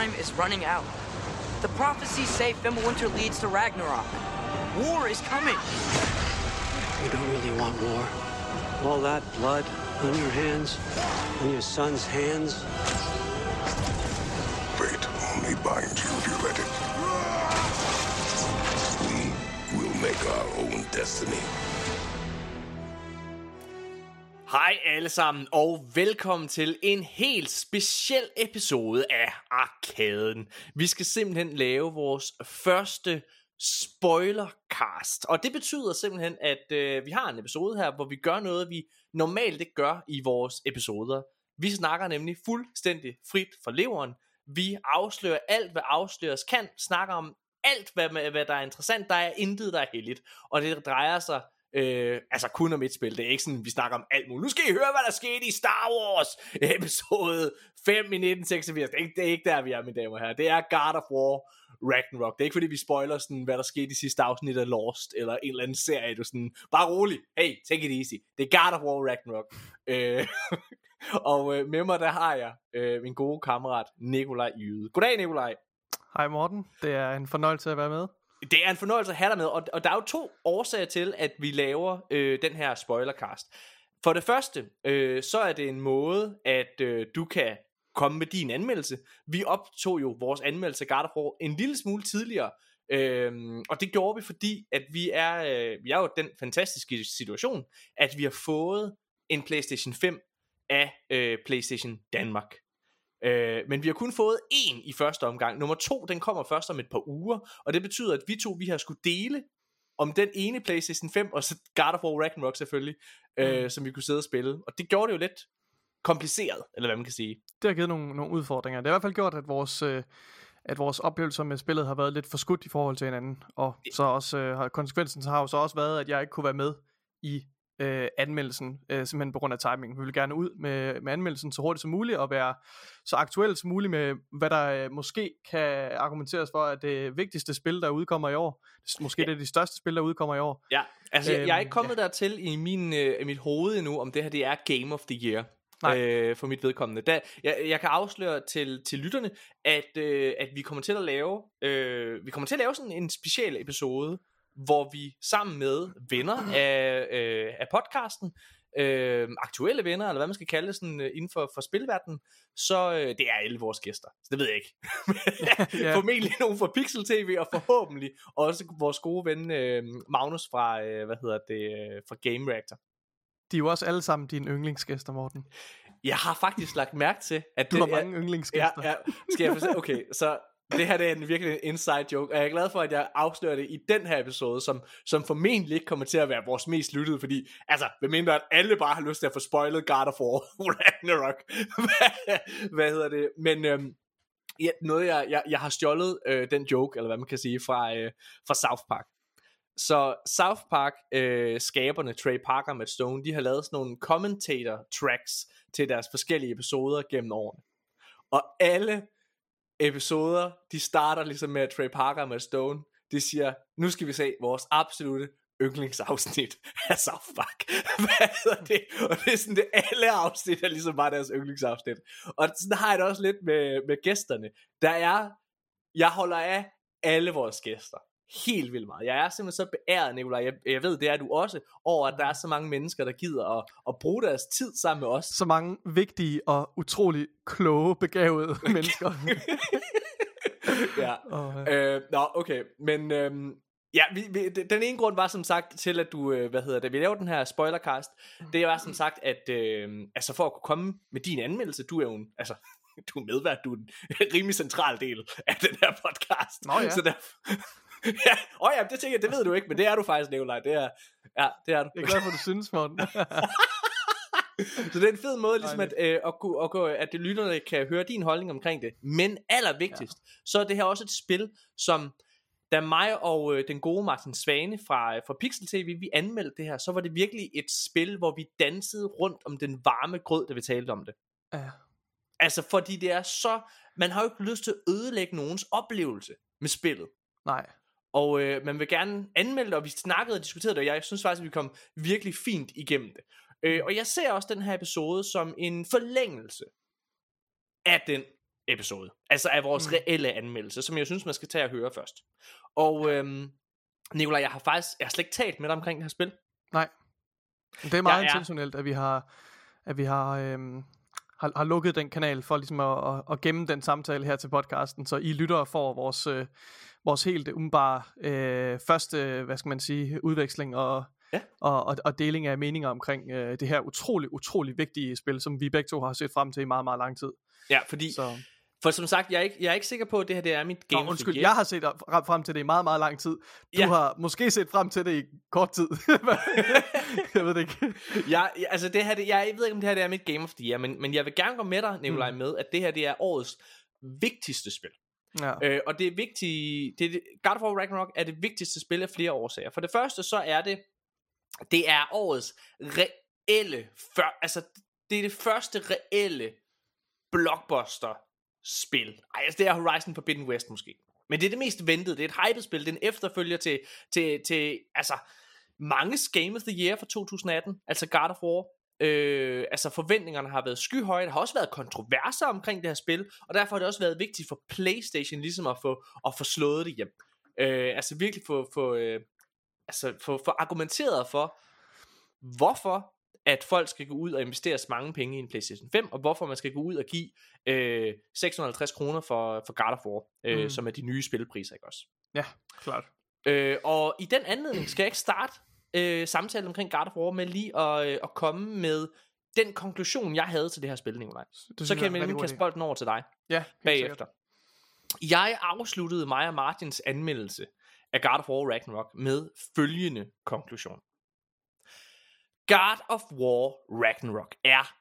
time is running out. The prophecies say Fimbulwinter leads to Ragnarok. War is coming. You don't really want war. All that blood on your hands, on your son's hands. Fate only binds you if you let it. We will make our own destiny. Hej alle sammen, og velkommen til en helt speciel episode af Arkaden. Vi skal simpelthen lave vores første spoilercast, og det betyder simpelthen, at øh, vi har en episode her, hvor vi gør noget, vi normalt ikke gør i vores episoder. Vi snakker nemlig fuldstændig frit fra leveren. Vi afslører alt, hvad afsløres kan, snakker om alt, hvad, hvad der er interessant. Der er intet, der er heldigt, og det drejer sig Øh, altså kun om et spil. Det er ikke sådan, vi snakker om alt muligt. Nu skal I høre, hvad der skete i Star Wars episode 5 i 1986. Det er ikke, det er ikke der, vi er, mine damer og herrer. Det er God of War Ragnarok. Det er ikke fordi, vi spoiler sådan, hvad der skete i sidste afsnit af Lost, eller en eller anden serie. Du sådan, bare rolig. Hey, take it easy. Det er God of War Ragnarok. Øh, og øh, med mig, der har jeg øh, min gode kammerat, Nikolaj Yde. Goddag, Nikolaj. Hej Morten, det er en fornøjelse at være med. Det er en fornøjelse at have dig med, og, og der er jo to årsager til, at vi laver øh, den her spoilercast. For det første, øh, så er det en måde, at øh, du kan komme med din anmeldelse. Vi optog jo vores anmeldelse af God of War en lille smule tidligere, øh, og det gjorde vi, fordi at vi er, øh, vi er jo den fantastiske situation, at vi har fået en PlayStation 5 af øh, PlayStation Danmark. Øh, men vi har kun fået en i første omgang. Nummer to, den kommer først om et par uger, og det betyder, at vi to, vi har skulle dele om den ene PlayStation 5, og så God of War Ragnarok selvfølgelig, øh, mm. som vi kunne sidde og spille. Og det gjorde det jo lidt kompliceret, eller hvad man kan sige. Det har givet nogle, nogle udfordringer. Det har i hvert fald gjort, at vores, øh, at vores oplevelser med spillet har været lidt for skudt i forhold til hinanden. Og så også øh, har konsekvensen så har jo så også været, at jeg ikke kunne være med i øh, anmeldelsen, øh, simpelthen på grund af timing. Vi vil gerne ud med, med anmeldelsen så hurtigt som muligt, og være så aktuelt som muligt med, hvad der øh, måske kan argumenteres for, at det vigtigste spil, der udkommer i år, måske ja. det er de største spil, der udkommer i år. Ja, altså jeg, jeg er ikke øhm, kommet ja. dertil i, min, øh, i mit hoved endnu, om det her det er Game of the Year. Øh, for mit vedkommende. Da, jeg, jeg kan afsløre til, til lytterne, at, øh, at vi kommer til at lave øh, vi kommer til at lave sådan en special episode, hvor vi sammen med venner af, øh, af podcasten, øh, aktuelle venner, eller hvad man skal kalde det, sådan, øh, inden for, for spilverdenen, så øh, det er alle vores gæster. Så det ved jeg ikke. ja. Formentlig nogen fra Pixel TV, og forhåbentlig også vores gode ven øh, Magnus fra, øh, hvad hedder det, øh, fra Game Reactor. De er jo også alle sammen dine yndlingsgæster, Morten. Jeg har faktisk lagt mærke til, at du det, har mange er, yndlingsgæster. Ja, ja. Skal jeg forstå? Okay, så det her det er en virkelig en inside joke, og jeg er glad for, at jeg afslører det i den her episode, som, som formentlig ikke kommer til at være vores mest lyttede, fordi, altså, medmindre at alle bare har lyst til at få spoilet God of War, Ragnarok, hvad, hvad hedder det, men øhm, ja, noget jeg, jeg, jeg har stjålet øh, den joke, eller hvad man kan sige, fra, øh, fra South Park. Så South Park, øh, skaberne Trey Parker og Matt Stone, de har lavet sådan nogle commentator tracks til deres forskellige episoder gennem årene. Og alle episoder, de starter ligesom med, Trey Parker og Matt Stone, de siger, nu skal vi se vores absolute yndlingsafsnit af South Park. Hvad hedder det? Og det er sådan, det alle afsnit er ligesom bare deres yndlingsafsnit. Og sådan har jeg det også lidt med, med gæsterne. Der er, jeg holder af alle vores gæster helt vildt meget. Jeg er simpelthen så beæret, Nicolaj. Jeg, jeg ved, det er du også, over at der er så mange mennesker, der gider at, at bruge deres tid sammen med os. Så mange vigtige og utrolig kloge, begavede mennesker. ja. Oh, ja. Øh, nå, okay. Men øhm, ja, vi, vi, den ene grund var som sagt til, at du, øh, hvad hedder det, vi lavede den her spoilercast. Det var som sagt, at øh, altså for at kunne komme med din anmeldelse, du er jo en, altså, du er medvært, du er en rimelig central del af den her podcast. Nå ja. Så der, ja, oh ja, det tænker jeg, det ved du ikke, men det er du faktisk, Nikolaj. Det er, ja, det er du. Jeg er glad for, at du synes, Morten. så det er en fed måde, ligesom at, øh, at, at, at, at lytterne kan høre din holdning omkring det. Men allervigtigst, ja. så er det her også et spil, som da mig og øh, den gode Martin Svane fra, fra Pixel TV, vi anmeldte det her, så var det virkelig et spil, hvor vi dansede rundt om den varme grød, da vi talte om det. Ja. Altså, fordi det er så... Man har jo ikke lyst til at ødelægge nogens oplevelse med spillet. Nej. Og øh, man vil gerne anmelde det, og vi snakkede og diskuterede det, og jeg synes faktisk, at vi kom virkelig fint igennem det. Øh, og jeg ser også den her episode som en forlængelse af den episode. Altså af vores mm. reelle anmeldelse, som jeg synes, man skal tage og høre først. Og øhm, Nikolaj, jeg har faktisk jeg har slet ikke talt med dig omkring det her spil. Nej. Det er meget Jeg er- intentionelt, at vi har, at vi har, øhm, har, har lukket den kanal for ligesom at, at, at gemme den samtale her til podcasten, så I lyttere får vores, øh, vores helt umiddelbare øh, første, hvad skal man sige, udveksling og, Ja. og, og, og deling af meninger omkring øh, det her utrolig, utrolig vigtige spil, som vi begge to har set frem til i meget, meget lang tid. Ja, fordi, Så, for som sagt, jeg er ikke, jeg er ikke sikker på, at det her det er mit game Nå, undskyld, jeg har set frem, til det i meget, meget lang tid. Du Ja. har måske set frem til det i kort tid. jeg ved det ikke. jeg, altså det her, det, jeg, ved ikke, om det her det er mit game of the year, men, men jeg vil gerne gå med dig, Nikolaj, mm. med, at det her det er årets vigtigste spil. Ja. Øh, og det er vigtigt, det er, God of War Ragnarok er det vigtigste spil af flere årsager. For det første, så er det, det er årets reelle, før, altså det er det første reelle blockbuster spil. Ej, altså det er Horizon Forbidden West måske. Men det er det mest ventede, det er et hyped spil, det er en efterfølger til, til, til altså, mange Game of the Year for 2018, altså God of War. Øh, altså forventningerne har været skyhøje, der har også været kontroverser omkring det her spil, og derfor har det også været vigtigt for Playstation ligesom at få, at få slået det hjem. Øh, altså virkelig få, få, øh, altså få, få argumenteret for, hvorfor at folk skal gå ud og investere så mange penge i en PlayStation 5, og hvorfor man skal gå ud og give øh, 650 kroner for, for God of War, øh, Mm. som er de nye spilpriser, ikke også? ja, klart. Øh, og i den anledning skal jeg ikke starte øh, samtalen omkring God of War med lige at, øh, at komme med den konklusion, jeg havde til det her spil, Nikolaj. Det Så kan jeg nemlig kaste bolden over til dig Ja, bagefter. Jeg afsluttede mig og Martins anmeldelse af God of War Ragnarok med følgende konklusion. God of War Ragnarok er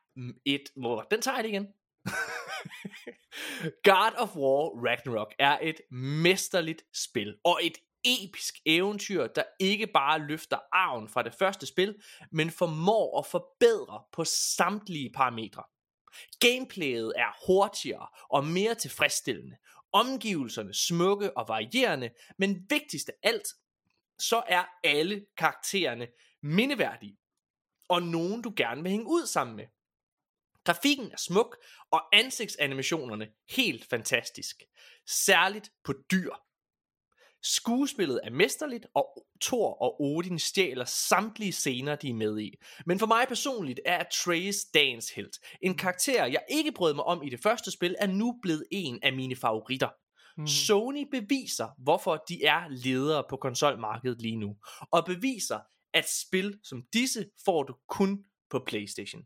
et... Hvor, den tager jeg lige igen. God of War Ragnarok er et mesterligt spil, og et episk eventyr, der ikke bare løfter arven fra det første spil, men formår at forbedre på samtlige parametre. Gameplayet er hurtigere og mere tilfredsstillende. Omgivelserne smukke og varierende, men vigtigst af alt, så er alle karaktererne mindeværdige. Og nogen du gerne vil hænge ud sammen med. Grafikken er smuk, og ansigtsanimationerne helt fantastisk. Særligt på dyr. Skuespillet er mesterligt, og Thor og Odin stjæler samtlige scener, de er med i. Men for mig personligt er Atreus dagens helt. En karakter, jeg ikke brød mig om i det første spil, er nu blevet en af mine favoritter. Mm. Sony beviser, hvorfor de er ledere på konsolmarkedet lige nu, og beviser, at spil som disse får du kun på PlayStation.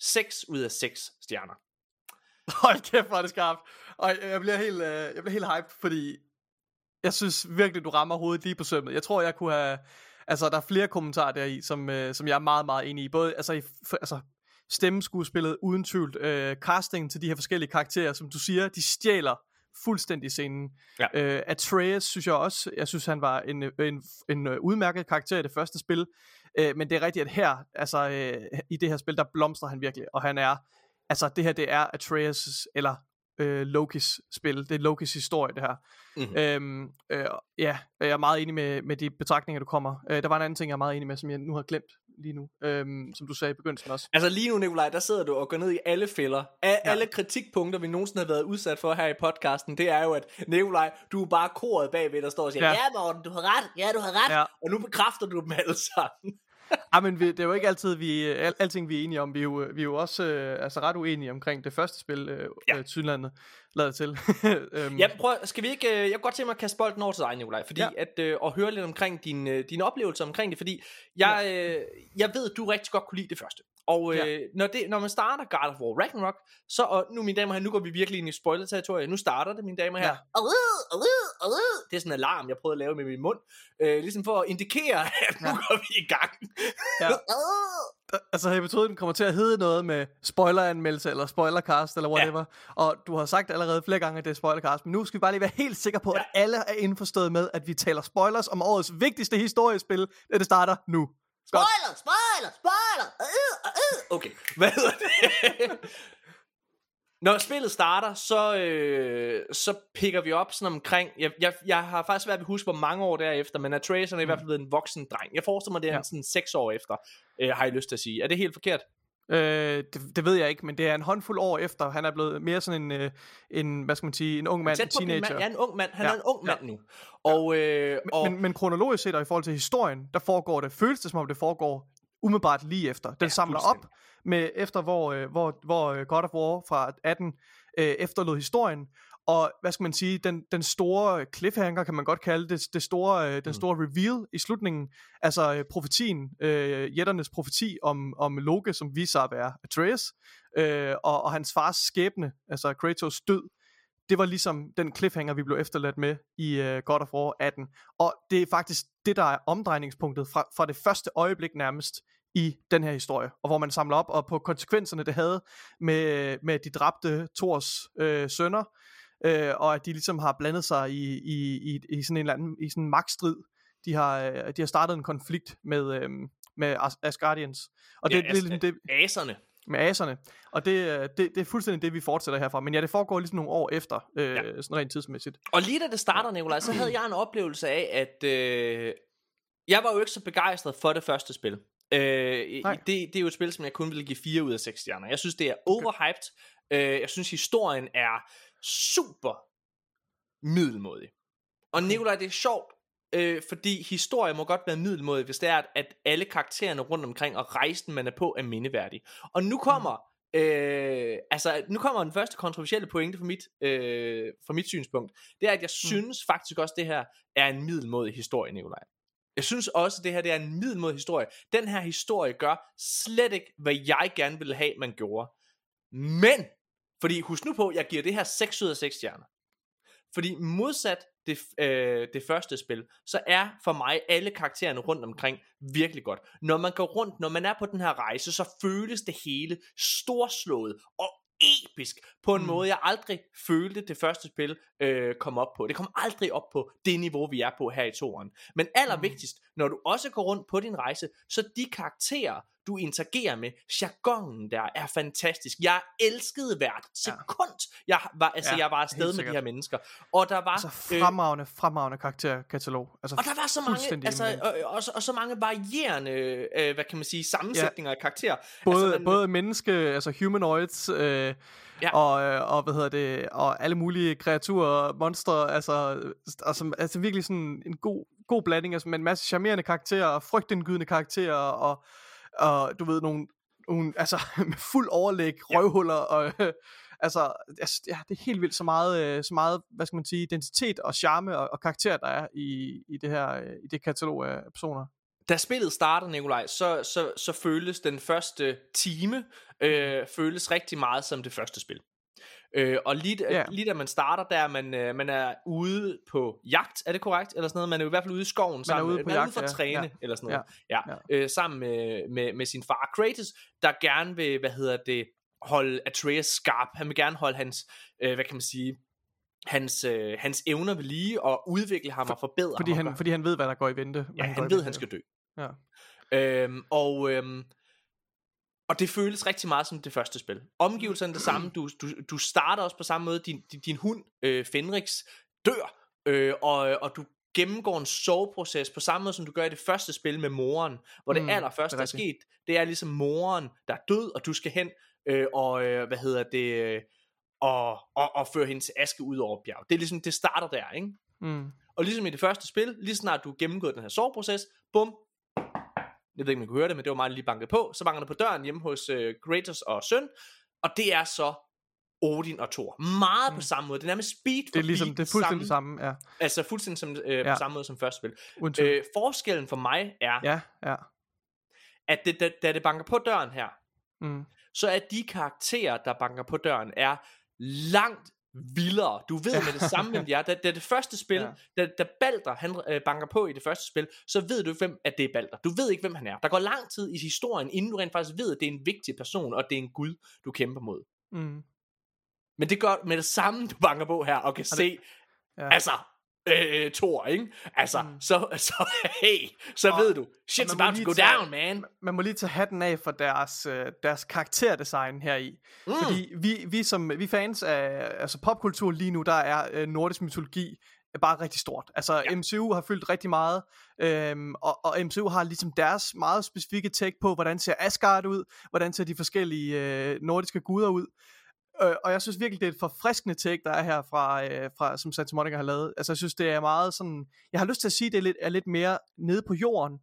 6 ud af 6 stjerner. Hold kæft, hvor er det skarpt. Og jeg bliver helt, øh, jeg bliver helt hype, fordi jeg synes virkelig, du rammer hovedet lige på sømmet. Jeg tror, jeg kunne have... Altså, der er flere kommentarer deri, som, øh, som jeg er meget, meget enig i. Både altså, i, altså stemmeskuespillet, uden tvivl. Øh, casting til de her forskellige karakterer, som du siger, de stjæler fuldstændig scenen. Ja. Øh, Atreus synes jeg også, jeg synes han var en, en, en øh, udmærket karakter i det første spil. Øh, men det er rigtigt, at her, altså øh, i det her spil, der blomstrer han virkelig. Og han er, altså det her, det er Atreus' eller øh, Lokis spil. Det er Lokis historie, det her. Mhm. Øhm, øh, ja, jeg er meget enig med, med de betragtninger, du kommer. Øh, der var en anden ting, jeg er meget enig med, som jeg nu har glemt lige nu. Øhm, som du sagde i begyndelsen også. Altså lige nu, Nikolaj, der sidder du og går ned i alle fælder. A- ja. Alle kritikpunkter, vi nogensinde har været udsat for her i podcasten, det er jo, at Nikolaj, du er bare koret bagved, der står og siger, Ja. ja, ja Morten, du har ret, ja, du har ret, Ja. og nu bekræfter du dem alle sammen. Ah, men vi, det er jo ikke altid, vi, al, alting vi er enige om. Vi er jo, vi er jo også øh, altså ret uenige omkring det første spil, øh, Ja. ja. øh, Sydlandet lader til. øhm, Ja, prøv, skal vi ikke, øh, jeg kunne godt tænke mig at kaste bolden over til dig, Nikolaj, fordi Ja. ja. at, øh, og høre lidt omkring din, øh, dine oplevelser omkring det, fordi jeg, øh, jeg ved, at du rigtig godt kunne lide det første. Og øh, Ja. når, det, når man starter God of War Ragnarok, så, og nu mine damer og herrer, nu går vi virkelig ind i spoiler-territoriet, nu starter det, mine damer og herrer. Ja. Det er sådan en alarm, jeg prøvede at lave med min mund, øh, ligesom for at indikere, at nu Ja. går vi i gang. Ja. altså episoden kommer til at hedde noget med spoileranmeldelse, eller spoilercast, eller whatever. Ja. Og du har sagt allerede flere gange, at det er spoilercast, men nu skal vi bare lige være helt sikre på, ja. at alle er indforstået med, at vi taler spoilers om årets vigtigste historiespil, det starter nu. Spoiler, spoiler, spoiler! Øh, øh. Okay, hvad hedder det? Når spillet starter, så, øh, så picker vi op sådan omkring, jeg, jeg, jeg har faktisk været ved at huske, hvor mange år derefter, men Atreus er i hvert fald blevet en voksen dreng. Jeg forestiller mig, det er ja. sådan seks år efter, øh, har jeg lyst til at sige. Er det helt forkert? Øh, det, det ved jeg ikke, men det er en håndfuld år efter. Han er blevet mere sådan en, øh, en hvad skal man sige, en ung mand, en Tæt på en teenager. mand. Ja, en ung mand. Han Ja, er en ung ja. mand nu. Og, øh, og Men, men kronologisk set og i forhold til historien, der foregår det, føles det som om det foregår umiddelbart lige efter. Den Ja, ja, samler op med efter hvor, øh, hvor, hvor øh, God of War fra 18 øh, efterlod historien, og hvad skal man sige, den, den store cliffhanger, kan man godt kalde det, det store, øh, den Mm. store reveal i slutningen, altså øh, profetien, øh, jætternes profeti om, om Loke, som viser sig at være Atreus, øh, og, og hans fars skæbne, altså Kratos død, det var ligesom den cliffhanger, vi blev efterladt med i uh, God of War 18. Og det er faktisk det, der er omdrejningspunktet fra, fra det første øjeblik nærmest i den her historie, og hvor man samler op og på konsekvenserne, det havde med, med de dræbte Thors øh, sønner, øh, og at de ligesom har blandet sig i, i, i, i sådan en eller anden i sådan en magtstrid. De har, øh, de har startet en konflikt med, øh, med As- Asgardians. Og det, Ja, det, det, As- ligesom det, aserne. med aserne. Og det, øh, det, det er fuldstændig det, vi fortsætter herfra. Men ja, det foregår ligesom nogle år efter, øh, Ja. sådan rent tidsmæssigt. Og lige da det starter, Nikolaj, så havde jeg en oplevelse af, at øh, jeg var jo ikke så begejstret for det første spil. Øh, det, Nej. det er jo et spil, som jeg kun ville give 4 ud af 6 stjerner. Jeg synes, det er overhyped. Øh, jeg synes, historien er super middelmodig. Og Nikolaj, det er sjovt, øh, fordi historie må godt være middelmodig, hvis det er, at, alle karaktererne rundt omkring og rejsen, man er på, er mindeværdig. Og nu kommer, øh, altså, nu kommer den første kontroversielle pointe fra mit, øh, fra mit synspunkt. Det er, at jeg synes faktisk også, det her er en middelmodig historie, Nikolaj. Jeg synes også, at det her det er en middelmodig historie. Den her historie gør slet ikke, hvad jeg gerne ville have, man gjorde. Men, fordi husk nu på, jeg giver det her 6 ud af 6 stjerner. Fordi modsat det, øh, det første spil, så er for mig alle karaktererne rundt omkring virkelig godt. Når man går rundt, når man er på den her rejse, så føles det hele storslået og episk på en mm. Mm. måde, jeg aldrig følte det første spil øh, kom op på. Det kom aldrig op på det niveau, vi er på her i toren. Men allervigtigst, mm. når du også går rundt på din rejse, så de karakterer, du interagerer med, jargonen der er fantastisk. Jeg elskede hvert sekund, jeg var, altså, Ja, jeg var afsted med de her mennesker. Og der var... Altså fremragende, fremragende karakterkatalog. Altså, Og der var så mange, altså, og, og, så, og så mange varierende, øh, hvad kan man sige, sammensætninger ja. af karakterer. både, altså, man- både menneske, altså humanoids, øh, Ja. ja. og, øh, og hvad hedder det, og alle mulige kreaturer, monstre, altså, altså, altså virkelig sådan en god, god blanding, altså med en masse charmerende karakterer, frygtindgydende karakterer, og, og du ved, nogle, nogle altså med fuld overlæg, røvhuller, og øh, altså, altså, ja, det er helt vildt så meget, øh, så meget, hvad skal man sige, identitet og charme og, og karakter, der er i, i det her, øh, i det katalog af personer. da spillet starter, Nikolaj, så, så, så føles den første time, øh, føles rigtig meget som det første spil. Øh, og lige, Ja. lige da man starter, der er man, øh, man er ude på jagt, er det korrekt? Eller sådan noget? Man er i hvert fald ude i skoven sammen, ude på man er ude jagt, for at træne, Ja. eller sådan noget. Ja. Ja. Ja. Øh, sammen med, med, med sin far Kratos, der gerne vil, hvad hedder det, holde Atreus skarp. Han vil gerne holde hans, øh, hvad kan man sige, hans, øh, hans evner ved lige og udvikle ham og forbedre Fordi ham. og han, fordi han ved, hvad der går i vente. Ja, han i ved, han skal dø. Ja. Øhm, og, øhm, og det føles rigtig meget som det første spil. Omgivelserne er det samme. Du, du, du starter også på samme måde. Din, din, din hund, øh, Fenrix, dør, øh, og, og du gennemgår en soveproces på samme måde, som du gør i det første spil med moren, hvor det Mm, allerførste, det er der er sket, det er ligesom moren, der er død, og du skal hen øh, og, øh, hvad hedder det, øh, og, og, og føre hende til aske ud over bjerg. Det er ligesom, det starter der, ikke? Mm. Og ligesom i det første spil, lige snart du har gennemgået den her soveproces, bum, jeg ved ikke, om man kunne høre det, men det var meget lige banket på, så banker det på døren hjemme hos øh, Kratos og søn, og det er så Odin og Thor. Meget mm. på samme måde. Det er nærmest speed for Det er ligesom, det er fuldstændig det samme, ja. Altså fuldstændig som, øh, ja. På samme måde som første spil. Uden tvivl. Øh, forskellen for mig er. Ja, ja. at det, da, da det banker på døren her, Mm. så er de karakterer, der banker på døren, er langt vildere. Du ved med det samme, hvem de er. Da, da det første spil, Ja. da, da Balder han øh, banker på i det første spil, så ved du ikke, hvem at det er Balder. Du ved ikke, hvem han er. Der går lang tid i historien, inden du rent faktisk ved, at det er en vigtig person, og det er en gud, du kæmper mod. Mm. Men det gør med det samme, du banker på her, og kan det- se, Ja. altså, øh, Thor, ikke? Altså, mm. Så, så, hey, så Og- ved du, shit's man må about to lige go tage- down, man. man må lige tage hatten af for deres, øh, deres karakterdesign her i. Mm. Fordi vi, vi som vi fans af altså popkultur lige nu, der er øh, nordisk mytologi bare rigtig stort. Altså ja. MCU har fyldt rigtig meget, øhm, og, og MCU har ligesom deres meget specifikke take på, hvordan ser Asgard ud, hvordan ser de forskellige øh, nordiske guder ud. Øh, og jeg synes virkelig, det er et forfriskende take, der er her fra, øh, fra som Santa Monica har lavet. Altså jeg synes, det er meget sådan, jeg har lyst til at sige, det er lidt, er lidt mere nede på jorden,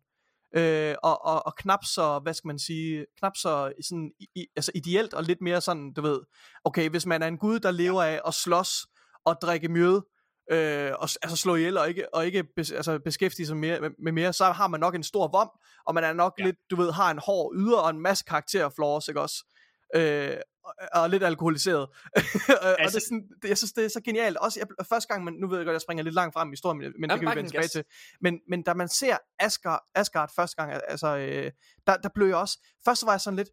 øh, og, og, og knap så, hvad skal man sige, knap så sådan, i, altså ideelt, og lidt mere sådan, du ved, okay, hvis man er en gud, der lever af at slås og drikke mjød, øh, og altså slå ihjel og ikke, og ikke bes, altså beskæftige sig mere, med, med mere, så har man nok en stor vom, og man er nok ja. lidt, du ved, har en hård yder og en masse karakterflaws, ikke også? Øh, og, lidt alkoholiseret. og altså, det er sådan, det, jeg synes, det er så genialt. Også jeg, første gang, man, nu ved jeg godt, jeg springer lidt langt frem i historien, men, men det kan vi vende tilbage til. Men, men da man ser Asgard, Asgard første gang, altså, øh, der, der blev jeg også, først var jeg sådan lidt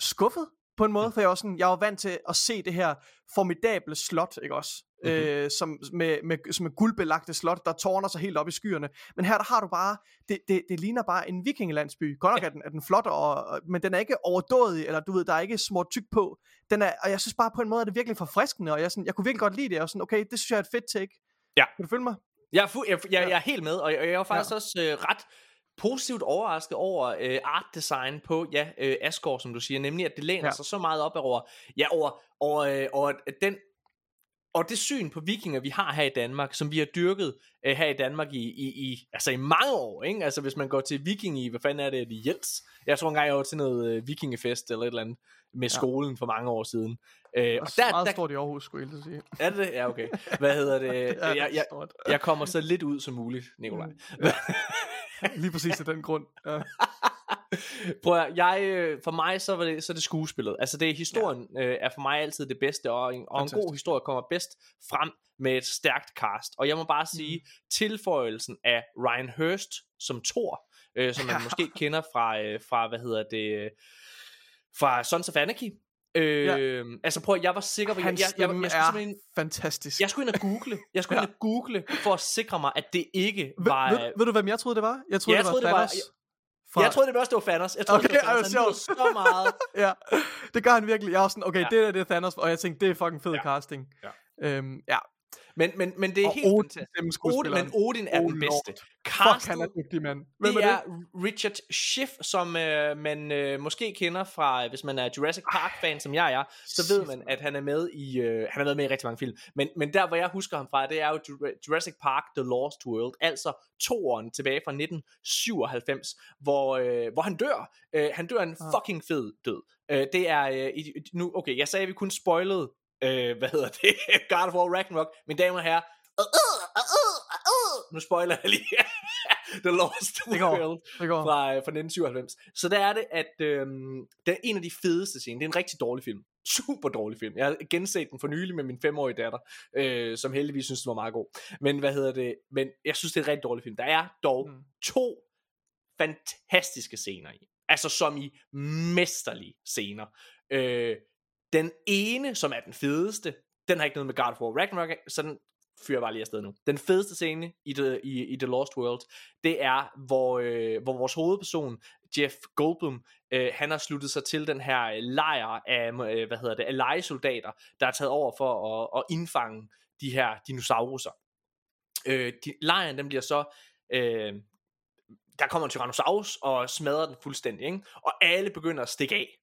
skuffet, på en måde, for jeg var, sådan, jeg var vant til at se det her formidable slot, ikke også? Mm-hmm. Øh, som, med, med, som er guldbelagte slot, der tårner sig helt op i skyerne. Men her der har du bare, det, det, det ligner bare en vikingelandsby. Godt nok ja. er den, er den flot, og, men den er ikke overdådig, eller du ved, der er ikke små tyk på. Den er, og jeg synes bare på en måde, at det er virkelig forfriskende, og jeg, sådan, jeg kunne virkelig godt lide det. Og sådan, okay, det synes jeg er et fedt take. Ja. Kan du følge mig? Jeg er, fu- jeg, jeg, jeg er helt med, og jeg, jeg er faktisk ja. også øh, ret positivt overrasket over øh, art design på ja, øh, Asgård, som du siger, nemlig at det læner ja. sig så meget op over, ja, over, over, øh, over den og det syn på vikinger, vi har her i Danmark, som vi har dyrket øh, her i Danmark i, i, i, altså i mange år, ikke? Altså hvis man går til viking i, hvad fanden er det, i Jens? Jeg tror engang, jeg var til noget øh, vikingefest eller et eller andet med skolen ja. for mange år siden. Øh, og der, meget der, stort i Aarhus, skulle jeg sige. Er det det? Ja, okay. Hvad hedder det? det jeg, jeg, jeg kommer så lidt ud som muligt, Nikolaj. Mm. Lige præcis af den grund. Ja. Prøv at, jeg, øh, for mig så, var det, så er det skuespillet. Altså det historien ja. øh, er for mig altid det bedste, og en, og en god historie kommer bedst frem med et stærkt cast. Og jeg må bare sige, mm. tilføjelsen af Ryan Hurst som Thor, øh, som man måske kender fra, øh, fra, hvad hedder det, fra Sons of Anarchy, Øh, ja. Altså prøv jeg var sikker på, Hans jeg, jeg, jeg, jeg, jeg skulle er ind, fantastisk. Jeg skulle ind og google, jeg skulle ja. ind og google, for at sikre mig, at det ikke var... Ved, ved, ved du, hvem jeg troede, det var? Jeg troede, ja, jeg det var troede. Det var, jeg, jeg troede det også, det var Thanos. Jeg troede, okay, det var Thanos. Han så meget. ja, det gør han virkelig. Jeg var sådan, okay, ja. det der det er Thanos, og jeg tænkte, det er fucking fed ja. casting. Ja. Øhm, ja, men, men, men det er og helt Odin, fantastisk. Odin, men Odin er oh, den bedste. Castet, Fuck, han er dygtig, mand. Hvem det er, det? Richard Schiff, som øh, man øh, måske kender fra, hvis man er Jurassic Park-fan, som jeg er, så ved man, at han er med i, øh, han været med i rigtig mange film. Men, men der, hvor jeg husker ham fra, det er jo Jurassic Park The Lost World, altså toeren tilbage fra 1997, hvor, øh, hvor han dør. Øh, han dør en fucking fed død. Øh, det er, øh, nu, okay, jeg sagde, at vi kun spoilede øh, hvad hedder det, God of War Ragnarok, mine damer og herrer, uh, uh, uh, uh, nu spoiler jeg lige, The Lost det går, World det går. Fra, fra 1997. Så der er det, at øh, det er en af de fedeste scener, det er en rigtig dårlig film, super dårlig film. Jeg har genset den for nylig med min femårige datter, øh, som heldigvis synes, den var meget god. Men hvad hedder det, men jeg synes, det er en rigtig dårlig film. Der er dog mm. to fantastiske scener i. Altså som i mesterlige scener. Øh, den ene, som er den fedeste, den har ikke noget med God of War Ragnarok, så den fyrer bare lige afsted nu. Den fedeste scene i The, i, i The Lost World, det er, hvor, øh, hvor vores hovedperson, Jeff Goldblum, øh, han har sluttet sig til den her øh, lejr af, øh, hvad hedder det, af legesoldater, der er taget over for at, at indfange de her dinosauruser. Øh, de, lejren, den bliver så, øh, der kommer en Tyrannosaurus og smadrer den fuldstændig, ikke? og alle begynder at stikke af.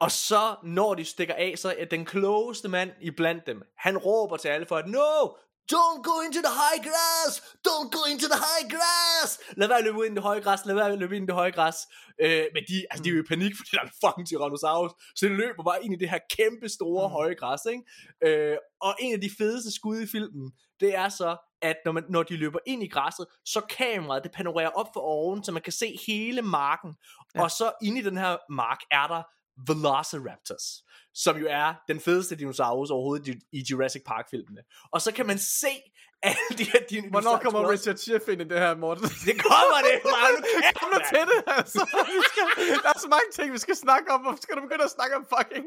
Og så, når de stikker af, så er den klogeste mand i blandt dem, han råber til alle for, at no, Don't go into the high grass! Don't go into the high grass! Lad være at løbe ind i det høje græs, lad være at løbe ind i det høje græs. Øh, men de, altså, de er jo i panik, fordi der er en fucking Tyrannosaurus, så de løber bare ind i det her kæmpe store mm. høje græs, ikke? Øh, og en af de fedeste skud i filmen, det er så, at når, man, når de løber ind i græsset, så kameraet, det panorerer op for oven, så man kan se hele marken. Ja. Og så inde i den her mark er der Velociraptors, som jo er den fedeste dinosaurus overhovedet i Jurassic Park-filmene. Og så kan man se alle de her dinosaurus. Hvornår kommer Richard Schiff ind i det her, Morten? Det kommer det, man. Kom nu til det, altså. Vi skal, der er så mange ting, vi skal snakke om. Hvorfor skal du begynde at snakke om fucking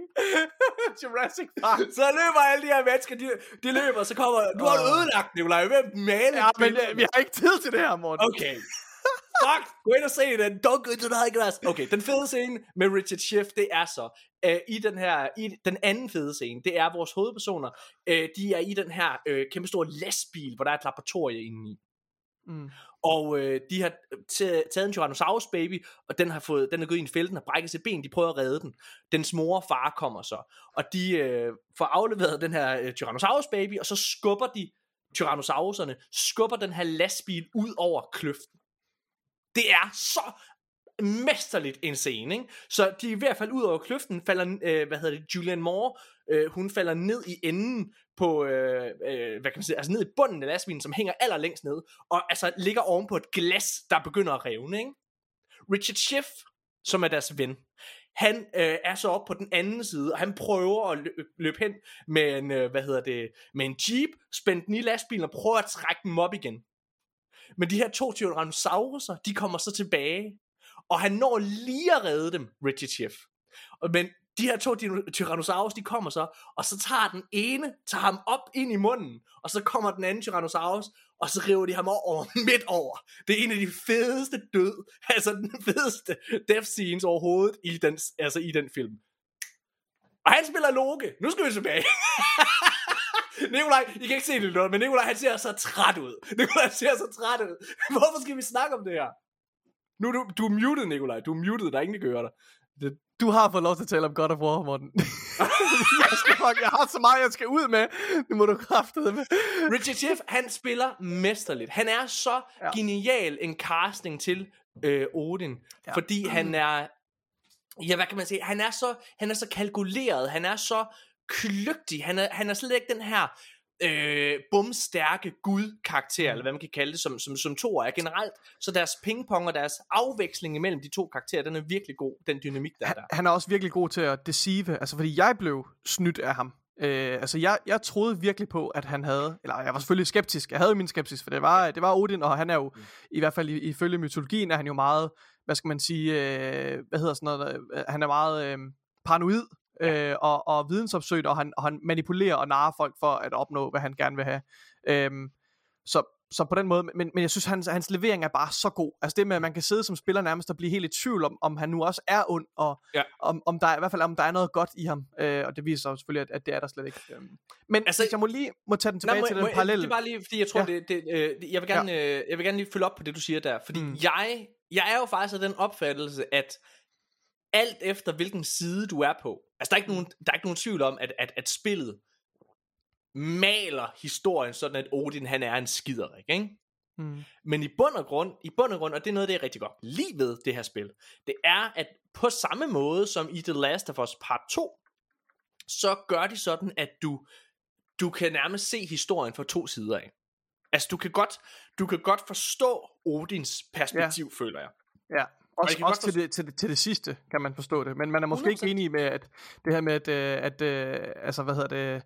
Jurassic Park? Så løber alle de her mennesker, de, de løber, så kommer... Du har ødelagt, Nikolaj. Hvem maler Ja, men vi har ikke tid til det her, Morten. Okay. Fuck, gå ind og se den. Don't go to the high grass. Okay, den fede scene med Richard Schiff, det er så, øh, i den her, i den anden fede scene, det er vores hovedpersoner, øh, de er i den her øh, kæmpe store lastbil, hvor der er et laboratorie indeni. Mm. Og øh, de har taget en Tyrannosaurus baby, og den har fået, den er gået ind i felten og brækket sit ben. De prøver at redde den. Dens mor og far kommer så, og de øh, får afleveret den her øh, Tyrannosaurus baby, og så skubber de Tyrannosauruserne, skubber den her lastbil ud over kløften. Det er så mesterligt en scene, ikke? Så de er i hvert fald ud over kløften, falder, øh, hvad hedder det, Julian Moore, øh, hun falder ned i enden på, øh, øh, hvad kan man sige, altså ned i bunden af lastbilen, som hænger allerlængst ned, og altså ligger oven på et glas, der begynder at revne, ikke? Richard Schiff, som er deres ven, han øh, er så op på den anden side, og han prøver at lø- løbe hen med en, øh, hvad hedder det, med en jeep, spændt den i lastbilen og prøver at trække dem op igen. Men de her to Tyrannosauruser, de kommer så tilbage, og han når lige at redde dem, Richard Chief. Men de her to Tyrannosaurus, de kommer så, og så tager den ene, tager ham op ind i munden, og så kommer den anden Tyrannosaurus, og så river de ham over midt over. Det er en af de fedeste død, altså den fedeste death scenes overhovedet i den, altså i den film. Og han spiller Loke. Nu skal vi tilbage. Nikolaj, I kan ikke se det, men Nikolaj, han ser så træt ud. Nikolaj, ser så træt ud. Hvorfor skal vi snakke om det her? Nu du, du er muted, Nikolaj. Du er muted, der er ingen, der kan høre dig. Det, Du har fået lov til at tale om God of War, Morten. jeg, skal, fuck, jeg har så meget, jeg skal ud med. Nu må du kraftede med. Richard Schiff, han spiller mesterligt. Han er så Ja. genial en casting til øh, Odin, ja. fordi han er, ja, hvad kan man sige, han er så, han er så kalkuleret, han er så kløgtig, han er, han er slet ikke den her øh, bumstærke gud-karakter, eller hvad man kan kalde det, som, som, som to er generelt. Så deres pingpong og deres afveksling imellem de to karakterer, den er virkelig god, den dynamik, der er Han, der. han er også virkelig god til at deceive, altså fordi jeg blev snydt af ham. Øh, altså jeg, jeg troede virkelig på, at han havde, eller jeg var selvfølgelig skeptisk, jeg havde jo min skepsis, for det var, det var Odin, og han er jo, mm. i hvert fald i- ifølge mytologien, er han jo meget, hvad skal man sige, øh, hvad hedder sådan noget, øh, han er meget øh, paranoid, øh, og, og vidensopsøgt, og han, og han manipulerer og narrer folk for at opnå, hvad han gerne vil have. Øhm, så, så på den måde, men, men jeg synes, hans, hans levering er bare så god. Altså det med, at man kan sidde som spiller nærmest og blive helt i tvivl om, om han nu også er ond, og Ja. om, om der er, i hvert fald om der er noget godt i ham. Øh, og det viser sig jo selvfølgelig, at, at det er der slet ikke. Øhm. Men altså, jeg må lige må tage den tilbage må, til den parallel. Det er bare lige, fordi jeg tror, Ja. det, det, øh, jeg, vil gerne, ja. øh, jeg vil gerne lige følge op på det, du siger der. Fordi mm. jeg, jeg er jo faktisk af den opfattelse, at alt efter hvilken side du er på, altså der er ikke nogen, der er ikke nogen tvivl om, at, at, at spillet maler historien sådan, at Odin han er en skiderik, ikke? Mm. Men i bund og grund, i bund og grund, og det er noget, det er rigtig godt lige ved det her spil, det er, at på samme måde som i The Last of Us Part 2, så gør de sådan, at du, du kan nærmest se historien fra to sider af. Altså, du kan godt, du kan godt forstå Odins perspektiv, ja. føler jeg. Ja, også, kan også til, det, til, det, til det sidste kan man forstå det. Men man er måske ikke 100%. enig med, at det her med, at, øh, at øh, altså, hvad hedder det,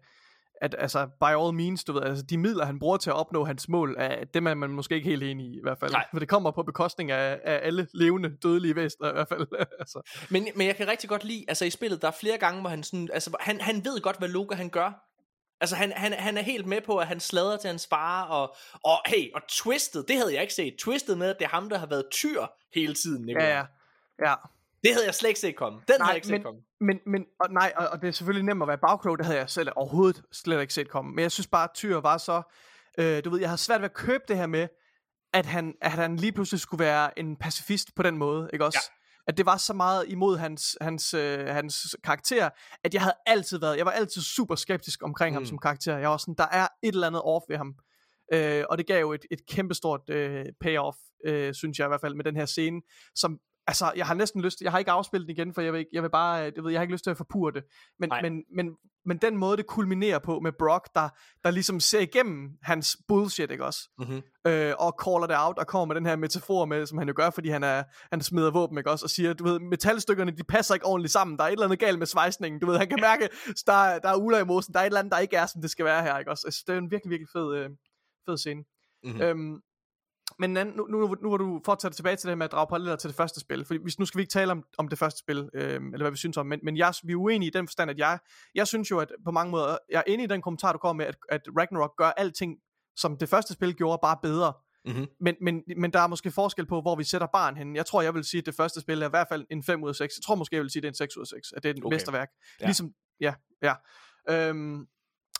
at altså, by all means, du ved, altså, de midler, han bruger til at opnå hans mål, er, dem er man måske ikke helt enig i, i hvert fald. Nej. For det kommer på bekostning af, af alle levende, dødelige væsener, i hvert fald. altså. Men, men jeg kan rigtig godt lide, altså i spillet, der er flere gange, hvor han sådan, altså han, han ved godt, hvad Loke han gør. Altså han, han, han er helt med på, at han slader til hans far, og, og hey, og Twisted, det havde jeg ikke set. Twisted med, at det er ham, der har været tyr hele tiden, Nicolai. Ja, ja. Ja, Det havde jeg slet ikke set komme. Den havde jeg ikke set men, komme. men, men og, nej, og, og det er selvfølgelig nemt at være bagklog, det havde jeg selv overhovedet slet ikke set komme. Men jeg synes bare, at Tyr var så, øh, du ved, jeg har svært ved at købe det her med, at han, at han lige pludselig skulle være en pacifist på den måde, ikke også? At det var så meget imod hans, hans, øh, hans karakter, at jeg havde altid været, jeg var altid super skeptisk omkring mm. ham som karakter. Jeg var sådan, der er et eller andet off ved ham. Øh, og det gav jo et, et kæmpestort øh, payoff, øh, synes jeg i hvert fald, med den her scene, som Altså, jeg har næsten lyst, jeg har ikke afspillet den igen, for jeg vil, ikke, jeg vil bare, øh, det ved, jeg har ikke lyst til at forpure det. Men, Nej. men, men, men den måde, det kulminerer på med Brock, der, der ligesom ser igennem hans bullshit, ikke også? Mm-hmm. Øh, og caller det out, og kommer med den her metafor med, som han jo gør, fordi han, er, han smider våben, ikke også? Og siger, du ved, metalstykkerne, de passer ikke ordentligt sammen. Der er et eller andet galt med svejsningen, du ved, han kan mærke, der, er- der er uler i mosen, der er et eller andet, der ikke er, som det skal være her, ikke også? Altså, det er en virkelig, virkelig fed, øh, fed scene. Mhm. Øhm, men Nan, nu, nu, nu var du fortsat tilbage til det med at drage paralleller til det første spil. For hvis, nu skal vi ikke tale om, om det første spil, øhm, eller hvad vi synes om, men, men jeg, vi er uenige i den forstand, at jeg, jeg synes jo, at på mange måder, jeg er enig i den kommentar, du kommer med, at, at Ragnarok gør alting, som det første spil gjorde, bare bedre. Mhm. Men, men, men der er måske forskel på, hvor vi sætter barn henne. Jeg tror, jeg vil sige, at det første spil er i hvert fald en 5 ud af 6. Jeg tror måske, jeg vil sige, at det er en 6 ud af 6. At det er et okay. mesterværk. Ja. Ligesom, ja, ja. Øhm,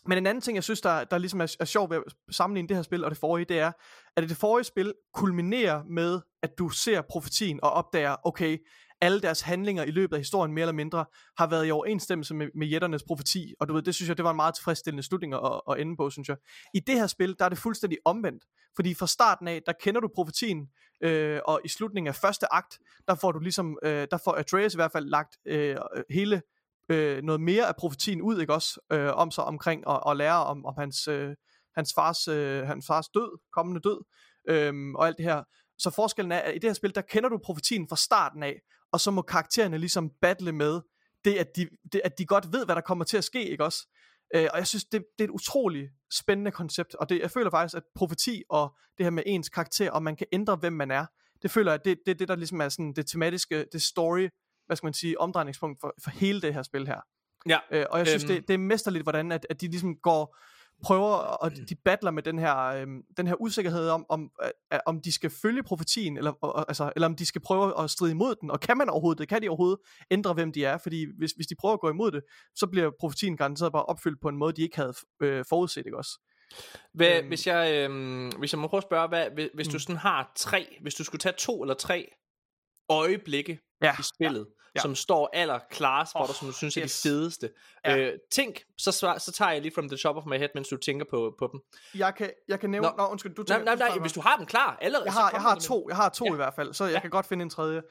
men en anden ting, jeg synes, der, der ligesom er, er sjov ved at sammenligne det her spil og det forrige, det er, at det forrige spil kulminerer med, at du ser profetien og opdager, okay, alle deres handlinger i løbet af historien mere eller mindre har været i overensstemmelse med, med jætternes profeti, og du ved, det synes jeg, det var en meget tilfredsstillende slutning at, at ende på, synes jeg. I det her spil, der er det fuldstændig omvendt, fordi fra starten af, der kender du profetien, øh, og i slutningen af første akt, der får du ligesom, øh, der får Atreus i hvert fald lagt øh, hele øh, noget mere af profetien ud, ikke også, øh, om sig omkring og, og lære om, om hans, øh, hans, fars, øh, hans fars død, kommende død, øh, og alt det her. Så forskellen er, at i det her spil, der kender du profetien fra starten af, og så må karaktererne ligesom battle med det, at de, det, at de godt ved, hvad der kommer til at ske, ikke også? Øh, og jeg synes, det, det er et utroligt spændende koncept, og det, jeg føler faktisk, at profeti og det her med ens karakter, og man kan ændre, hvem man er, det føler jeg, det, det er det, der ligesom er sådan det tematiske, det story, hvad skal man sige, omdrejningspunkt for, for hele det her spil her. Ja. Øh, og jeg synes, Øhm. det, det er mesterligt, hvordan at, at de ligesom går, prøver, og de battler med den her, øhm, den her usikkerhed om, om, øh, om de skal følge profetien, eller, og, altså, eller om de skal prøve at stride imod den, og kan man overhovedet det? Kan de overhovedet ændre, hvem de er? Fordi hvis, hvis de prøver at gå imod det, så bliver profetien garanteret bare opfyldt på en måde, de ikke havde øh, forudset, ikke også? Hvad, Øhm. hvis, jeg, øhm, hvis jeg må prøve at spørge, hvad, hvis, hvis du Mm. sådan har tre, hvis du skulle tage to eller tre øjeblikke Ja, i spillet, ja. som står aller klarest for Åh, dig, som du synes er yes. de fedeste. Ja. Øh, tænk, så, så tager jeg lige from the top of my head, mens du tænker på, på dem. Jeg kan, jeg kan nævne... Nå. Nå, undskyld, du Nej, tænker- nej, nej, snakker hvis du har dem klar allerede, jeg har, jeg har to, jeg har to Ja. ja. i hvert fald, så jeg Ja. kan godt finde en tredje.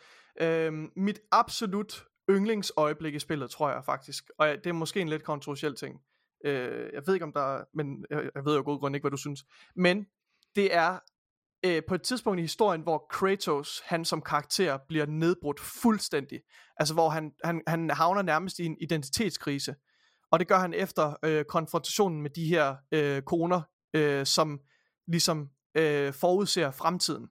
Øhm, mit absolut yndlingsøjeblik i spillet, tror jeg faktisk, og det er måske en lidt kontroversiel ting. Øh, jeg ved ikke om der er, men jeg, jeg ved jo god grund ikke, hvad du synes. Men det er øh, på et tidspunkt i historien, hvor Kratos, han som karakter, bliver nedbrudt fuldstændig. Altså hvor han, han, han havner nærmest i en identitetskrise. Og det gør han efter øh, konfrontationen med de her øh, koner, øh, som ligesom øh, forudser fremtiden.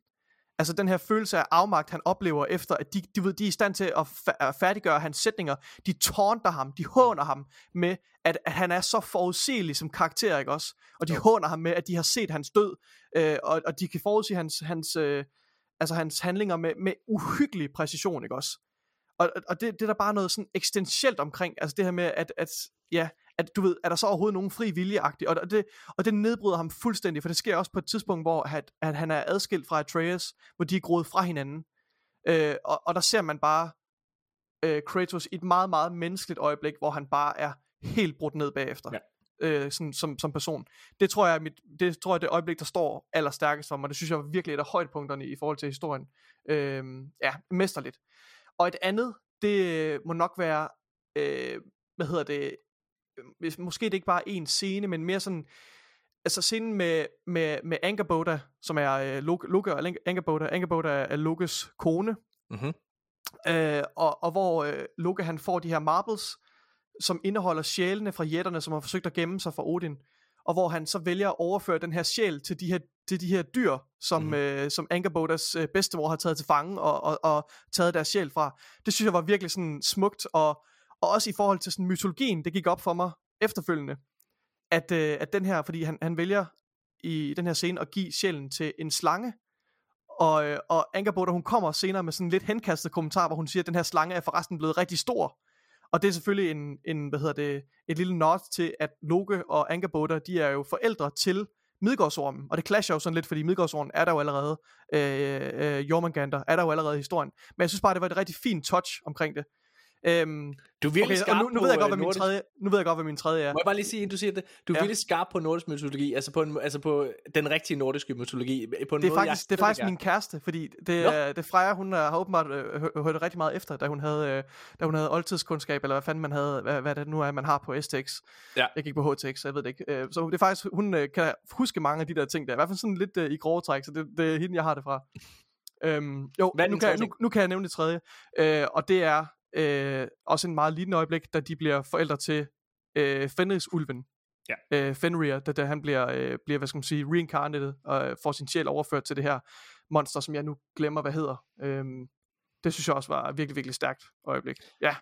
Altså den her følelse af afmagt, han oplever efter, at de, de, ved, de er i stand til at, fa- færdiggøre hans sætninger. De taunter ham, de håner ham med, at, at han er så forudsigelig som karakter, ikke også? Og de Jo. håner ham med, at de har set hans død, øh, og, og de kan forudsige hans, hans, øh, altså hans handlinger med, med uhyggelig præcision, ikke også? Og, og- og det, det er der bare noget sådan eksistentielt omkring, altså det her med, at, at ja, at du ved, er der så overhovedet nogen fri viljeagtig, og, det, og det nedbryder ham fuldstændig, for det sker også på et tidspunkt, hvor at, at han er adskilt fra Atreus, hvor de er groet fra hinanden, øh, og, og der ser man bare øh, Kratos i et meget, meget menneskeligt øjeblik, hvor han bare er helt brudt ned bagefter. Ja. Øh, sådan, som, som person. Det tror jeg mit, det tror jeg det øjeblik, der står allerstærkest for mig. Det synes jeg virkelig er et af højdepunkterne i forhold til historien. Øh, ja, mesterligt. Og et andet, det må nok være, øh, hvad hedder det, hvis, måske det ikke bare en scene, men mere sådan, altså scenen med, med, med Angerboda, som er øh, Loke, og Angerboda. Angerboda er, er Lokes kone, Mhm. øh, og, og hvor øh, Loke han får de her marbles, som indeholder sjælene fra jætterne, som har forsøgt at gemme sig fra Odin, og hvor han så vælger at overføre den her sjæl til de her, til de her dyr, som, mm. øh, som Angerbodas øh, bedstemor har taget til fange og, og, og taget deres sjæl fra. Det synes jeg var virkelig sådan smukt, og, og også i forhold til sådan mytologien, det gik op for mig efterfølgende, at, øh, at den her, fordi han, han vælger i den her scene at give sjælen til en slange, og, øh, og Angerboda, hun kommer senere med sådan en lidt henkastet kommentar, hvor hun siger, at den her slange er forresten blevet rigtig stor. Og det er selvfølgelig en, en hvad hedder det, et lille nod til, at Loke og Angerboda, de er jo forældre til Midgårdsormen, og det clasher jo sådan lidt, fordi Midgårdsormen er der jo allerede, øh, øh, Jormungandr er der jo allerede i historien. Men jeg synes bare, det var et rigtig fint touch omkring det. Øhm, Du er virkelig okay, skarp nu, nu, ved jeg godt, øh, hvad min nordisk- tredje, nu ved jeg godt, hvad min tredje er. Må jeg bare lige sige, du siger det, du er Ja. virkelig skarp på nordisk mytologi, altså på, en, altså på den rigtige nordiske mytologi, på en Det er måde, faktisk, jeg det er faktisk min kæreste, fordi det, Nå. er, det er Freja, hun har åbenbart øh, hø- hørt rigtig meget efter, da hun havde, øh, da hun havde oldtidskundskab, eller hvad fanden man havde, hvad, hvad det nu er, man har på STX. Ja. Jeg gik på HTX, jeg ved det ikke. Øh, så det er faktisk, hun øh, kan huske mange af de der ting der, i hvert fald sådan lidt øh, i grove træk, så det, det er hende, jeg har det fra. Øhm, jo, Hvad nu kan, jeg- nu, nu kan jeg nævne det tredje, øh, og det er øh, også en meget lignende øjeblik, da de bliver forældre til øh, Fenris-ulven. Ja. Øh, Fenrir, da, da han bliver, øh, bliver, hvad skal man sige, reincarnated, og øh, får sin sjæl overført til det her monster, som jeg nu glemmer, hvad hedder. Øhm, det synes jeg også var virkelig, virkelig stærkt øjeblik. Ja.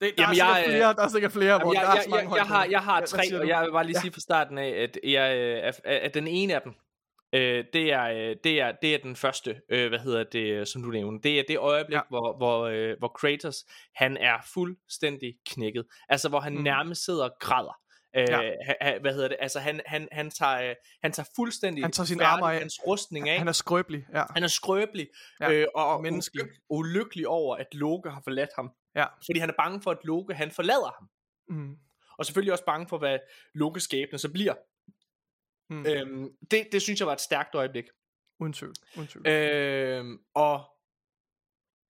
Det, der, Jamen, er jeg, øh, flere, der er sikkert flere, hvor jeg, der er så mange jeg, jeg, har, jeg har tre, og jeg vil bare lige Ja. sige fra starten af, at, jeg, øh, at, at den ene af dem, Øh, det, er, øh, det, er, det er den første, øh, hvad hedder det, som du nævnte. Det er det øjeblik, Ja. hvor, hvor, øh, hvor Kratos, han er fuldstændig knækket. Altså, hvor han Mm. nærmest sidder og græder. Øh, Ja. ha, hvad hedder det? Altså, han, han, han, tager, øh, han tager fuldstændig Han tager sine færdig arme af. hans rustning af. Han er skrøbelig, ja. Han er skrøbelig Ja, øh, og, menneskelig. ulyk- ulykkelig over, at Loke har forladt ham. Ja. Fordi han er bange for, at Loke han forlader ham. Mm. Og selvfølgelig også bange for, hvad Lokes skæbne så bliver. Mm. Øhm, det, det synes jeg var et stærkt øjeblik. Uden tvivl. Uden tvivl. Øhm, og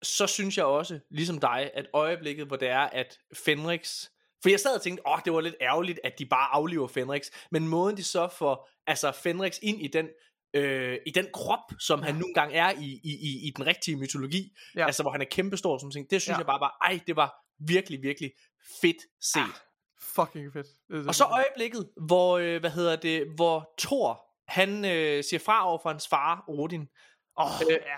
så synes jeg også, ligesom dig, at øjeblikket, hvor det er, at Fenrix... For jeg sad og tænkte, åh, det var lidt ærgerligt, at de bare aflever Fenrix. Men måden de så får altså Fenrix ind i den, øh, i den krop, som han nogle gange er i, i, i, i den rigtige mytologi, Ja. ja. altså hvor han er kæmpestor, som ting, det synes Ja. ja. jeg bare var, ej, det var virkelig, virkelig fedt set. Fucking fedt. Det Og så øjeblikket, hvor, øh, hvad hedder det, hvor Thor, han øh, siger fra over for hans far, Odin, oh, øh, ja.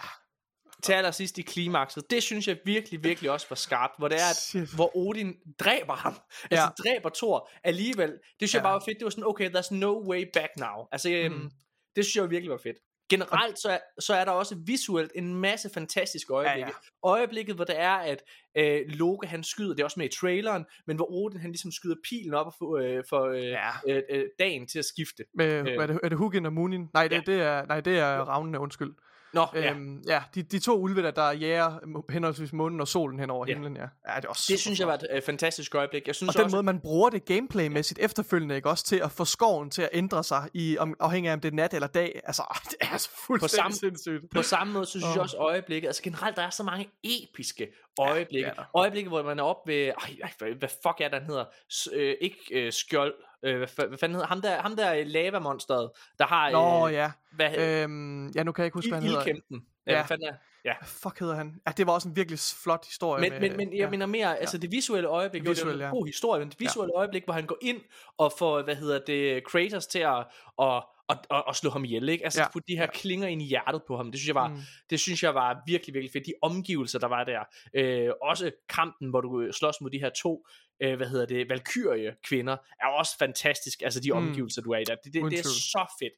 til allersidst i klimakset. Det synes jeg virkelig, virkelig også var skarpt, hvor det er, at, Shit. hvor Odin dræber ham. Altså dræber Thor alligevel. Det synes ja. jeg Ja. bare var fedt. Det var sådan, okay, there's no way back now. Altså, øhm, Mm. det synes jeg virkelig var fedt. Generelt så er, så er der også visuelt en masse fantastiske øjeblikke. ja. Øjeblikket, hvor det er, at øh, Loke han skyder, det er også med i traileren, men hvor Odin han ligesom skyder pilen op og får, øh, for øh, Ja. øh, øh, dagen til at skifte. Med, Øh. hvad er, det, er det Hugin og Munin? Nej, det, Ja. det er, nej, det er Ravnene, undskyld. Nå, ja. Øhm, ja, de, de to ulve, der, der jager henholdsvis månen og solen hen over Ja. himlen, ja. ja det, er også Det synes jeg var et øh, fantastisk øjeblik. Jeg synes Og den også, måde, man bruger det gameplaymæssigt efterfølgende, ikke også, til at få skoven til at ændre sig, i, om, afhængig af om det er nat eller dag. Altså, det er så fuldstændig samme- sindssygt. På samme måde, så synes oh. jeg også øjeblikket, altså generelt, der er så mange episke øjeblikke. er der. øjeblikke, hvor man er oppe ved, ej, hvad, hvad fuck er det, han hedder? S- øh, ikke øh, skjold, øh, hvad, hvad fanden hedder? Ham der, ham der lavamonsteret, der har, Nå, øh, ja. hvad, øh, Øhm, ja, nu kan jeg ikke huske, hvad han hedder. ildkæmpen. Ja. Ja. Hvad fanden er? Ja. Fuck hedder han? Ja, det var også en virkelig flot historie. Men, med, men, men jeg ja. mener mere, altså det visuelle øjeblik, Det det, det visuelle, var ja. en god historie, men det visuelle øjeblik, hvor han går ind og får, hvad hedder det, Kratos til at, og, og, og, og slå ham ihjel, ikke? Altså Ja. putte de her klinger ind i hjertet på ham, det synes jeg var, Mm. det synes jeg var virkelig, virkelig fedt. De omgivelser, der var der. Øh, også kampen, hvor du øh, slås mod de her to, øh, hvad hedder det, valkyrie kvinder, er også fantastisk. Altså de Mm. omgivelser, du er i der. Det, det, det er så fedt.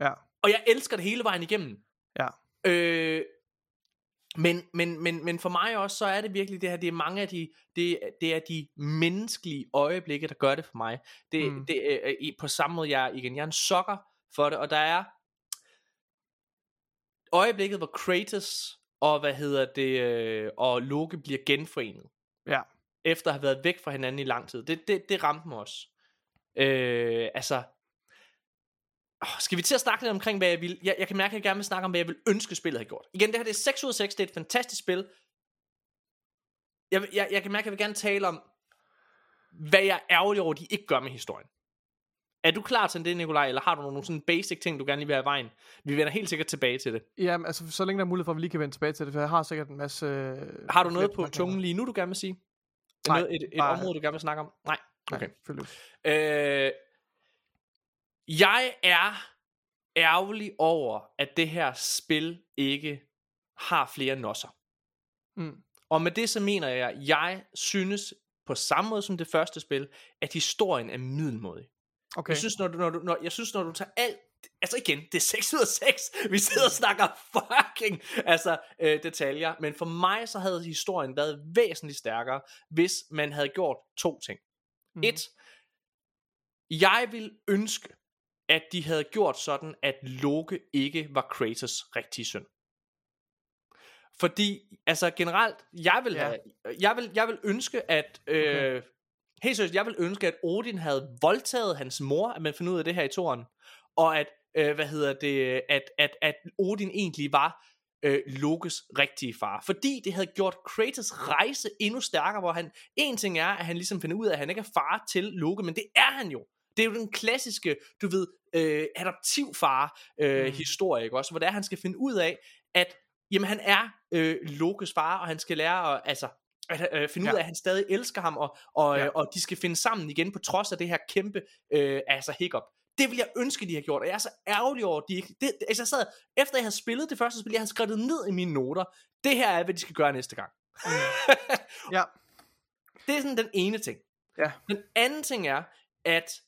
Ja. Og jeg elsker det hele vejen igennem. Ja. Øh, men, men, men, men for mig også, så er det virkelig det her, det er mange af de, det, det er de menneskelige øjeblikke, der gør det for mig. Det, Mm. det er i- på samme måde, jeg, igen, jeg er en sokker for det, og der er øjeblikket, hvor Kratos og, hvad hedder det, øh, og Loke bliver genforenet, Ja. efter at have været væk fra hinanden i lang tid. Det, det, det ramte mig også. Øh, altså, skal vi til at snakke lidt omkring, hvad jeg vil? Jeg, jeg kan mærke, at jeg gerne vil snakke om, hvad jeg vil ønske, spillet havde gjort. Igen, det her det er 6 ud af 6, det er et fantastisk spil. Jeg, jeg, jeg kan mærke, at jeg vil gerne tale om, hvad jeg er ærgerlig over, de ikke gør med historien. Er du klar til det, Nikolaj, eller har du nogle sådan basic ting, du gerne lige vil have i vejen? Vi vender helt sikkert tilbage til det. Jamen, altså, så længe der er mulighed for, at vi lige kan vende tilbage til det, for jeg har sikkert en masse... øh, Har du noget på tungen lige nu, du gerne vil sige? Nej, noget, et, et bare- område, du gerne vil snakke om? Nej. Nej, Okay. ud. Øh, jeg er ærgerlig over, at det her spil ikke har flere nosser. Mm. Og med det så mener jeg, jeg synes på samme måde som det første spil, at historien er middelmådig. Okay. Okay. Jeg synes, når du, når du, når, jeg synes, når du tager alt, altså igen, det er 6 ud af 6, vi sidder og snakker fucking, altså øh, detaljer, men for mig så havde historien været væsentligt stærkere, hvis man havde gjort to ting. Mm. Et, jeg vil ønske, at de havde gjort sådan, at Loke ikke var Kratos' rigtige søn. Fordi, altså generelt, jeg vil, Ja. have, jeg vil, jeg vil ønske, at, øh, helt seriøst, jeg vil ønske, at Odin havde voldtaget hans mor, at man finder ud af det her i toren, og at, øh, hvad hedder det, at, at, at Odin egentlig var øh, Lokes rigtige far. Fordi det havde gjort Kratos rejse endnu stærkere, hvor han, en ting er, at han ligesom finder ud af, at han ikke er far til Loke, men det er han jo. Det er jo den klassiske, du ved, øh, adoptivfar øh, Mm. historie, ikke også? Hvor det er, han skal finde ud af, at jamen, han er øh, Lokes far, og han skal lære at, altså, at øh, finde ja. Ud af, at han stadig elsker ham, og, og, Ja. ja. og de skal finde sammen igen, på trods af det her kæmpe øh, altså hiccup. Det vil jeg ønske, de har gjort, og jeg er så ærgerlig over, at de ikke... Det, altså, jeg sad, efter jeg havde spillet det første spil, jeg havde skrevet ned i mine noter, det her er, hvad de skal gøre næste gang. Ja. Det er sådan den ene ting. Ja. Den anden ting er, at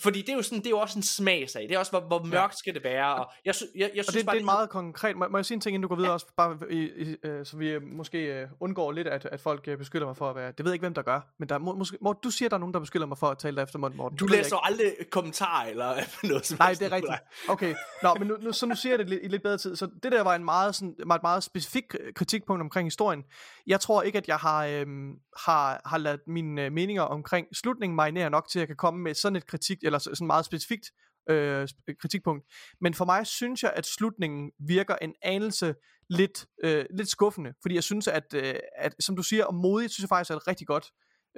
Fordi det er jo sådan, det er jo også en smagsag. Det er også, hvor, hvor mørkt skal det være. Og jeg, sy- jeg, jeg Og synes det, bare, det er meget konkret. Må, må jeg sige en ting, inden du går videre ja. også, bare i, i, øh, så vi øh, måske øh, undgår lidt, at, at folk øh, beskylder mig for at være... Det ved jeg ikke, hvem der gør, men der, er må, måske, må, du siger, der er nogen, der beskylder mig for at tale dig efter munden, Morten. Du Det læser jo aldrig kommentarer eller noget som Nej, det er rigtigt. Okay, Nå, men nu, nu, så nu siger jeg det lidt, i lidt bedre tid. Så det der var en meget, sådan, var et meget specifik kritikpunkt omkring historien. Jeg tror ikke, at jeg har, øhm, har, har ladet mine øh, meninger omkring slutningen marinere nok til, at jeg kan komme med sådan et kritik, eller så- sådan meget specifikt øh, sp- kritikpunkt. Men for mig synes jeg, at slutningen virker en anelse lidt, øh, lidt skuffende, fordi jeg synes, at, øh, at som du siger, om modigt, synes jeg faktisk er et rigtig godt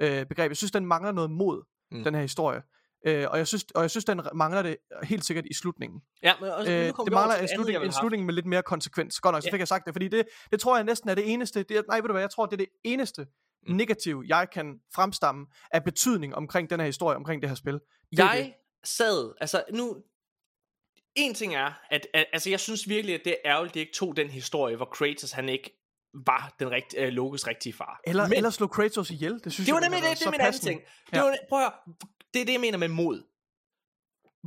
øh, begreb. Jeg synes, den mangler noget mod, Mm. den her historie. Øh, og, jeg synes, og jeg synes, den mangler det helt sikkert i slutningen. Ja, men også, Øh, det mangler en slutning, en slutning med lidt mere konsekvens. Godt nok, så Ja. fik jeg sagt det, fordi det, det tror jeg næsten er det eneste, det nej, ved du hvad, jeg tror, det er det eneste. Negativ, jeg kan fremstamme af betydning omkring den her historie, omkring det her spil. Det Jeg sad, altså nu, en ting er, at, at altså jeg synes virkelig, at det er ærgerligt, at de ikke tog den historie, hvor Kratos han ikke var den rigt, øh, Lokes rigtige far. Eller, Men- eller slå Kratos ihjel, det synes det var jeg nemlig det, have det er min anden ting. Det, Ja. var, prøv at høre, det er det, jeg mener med mod.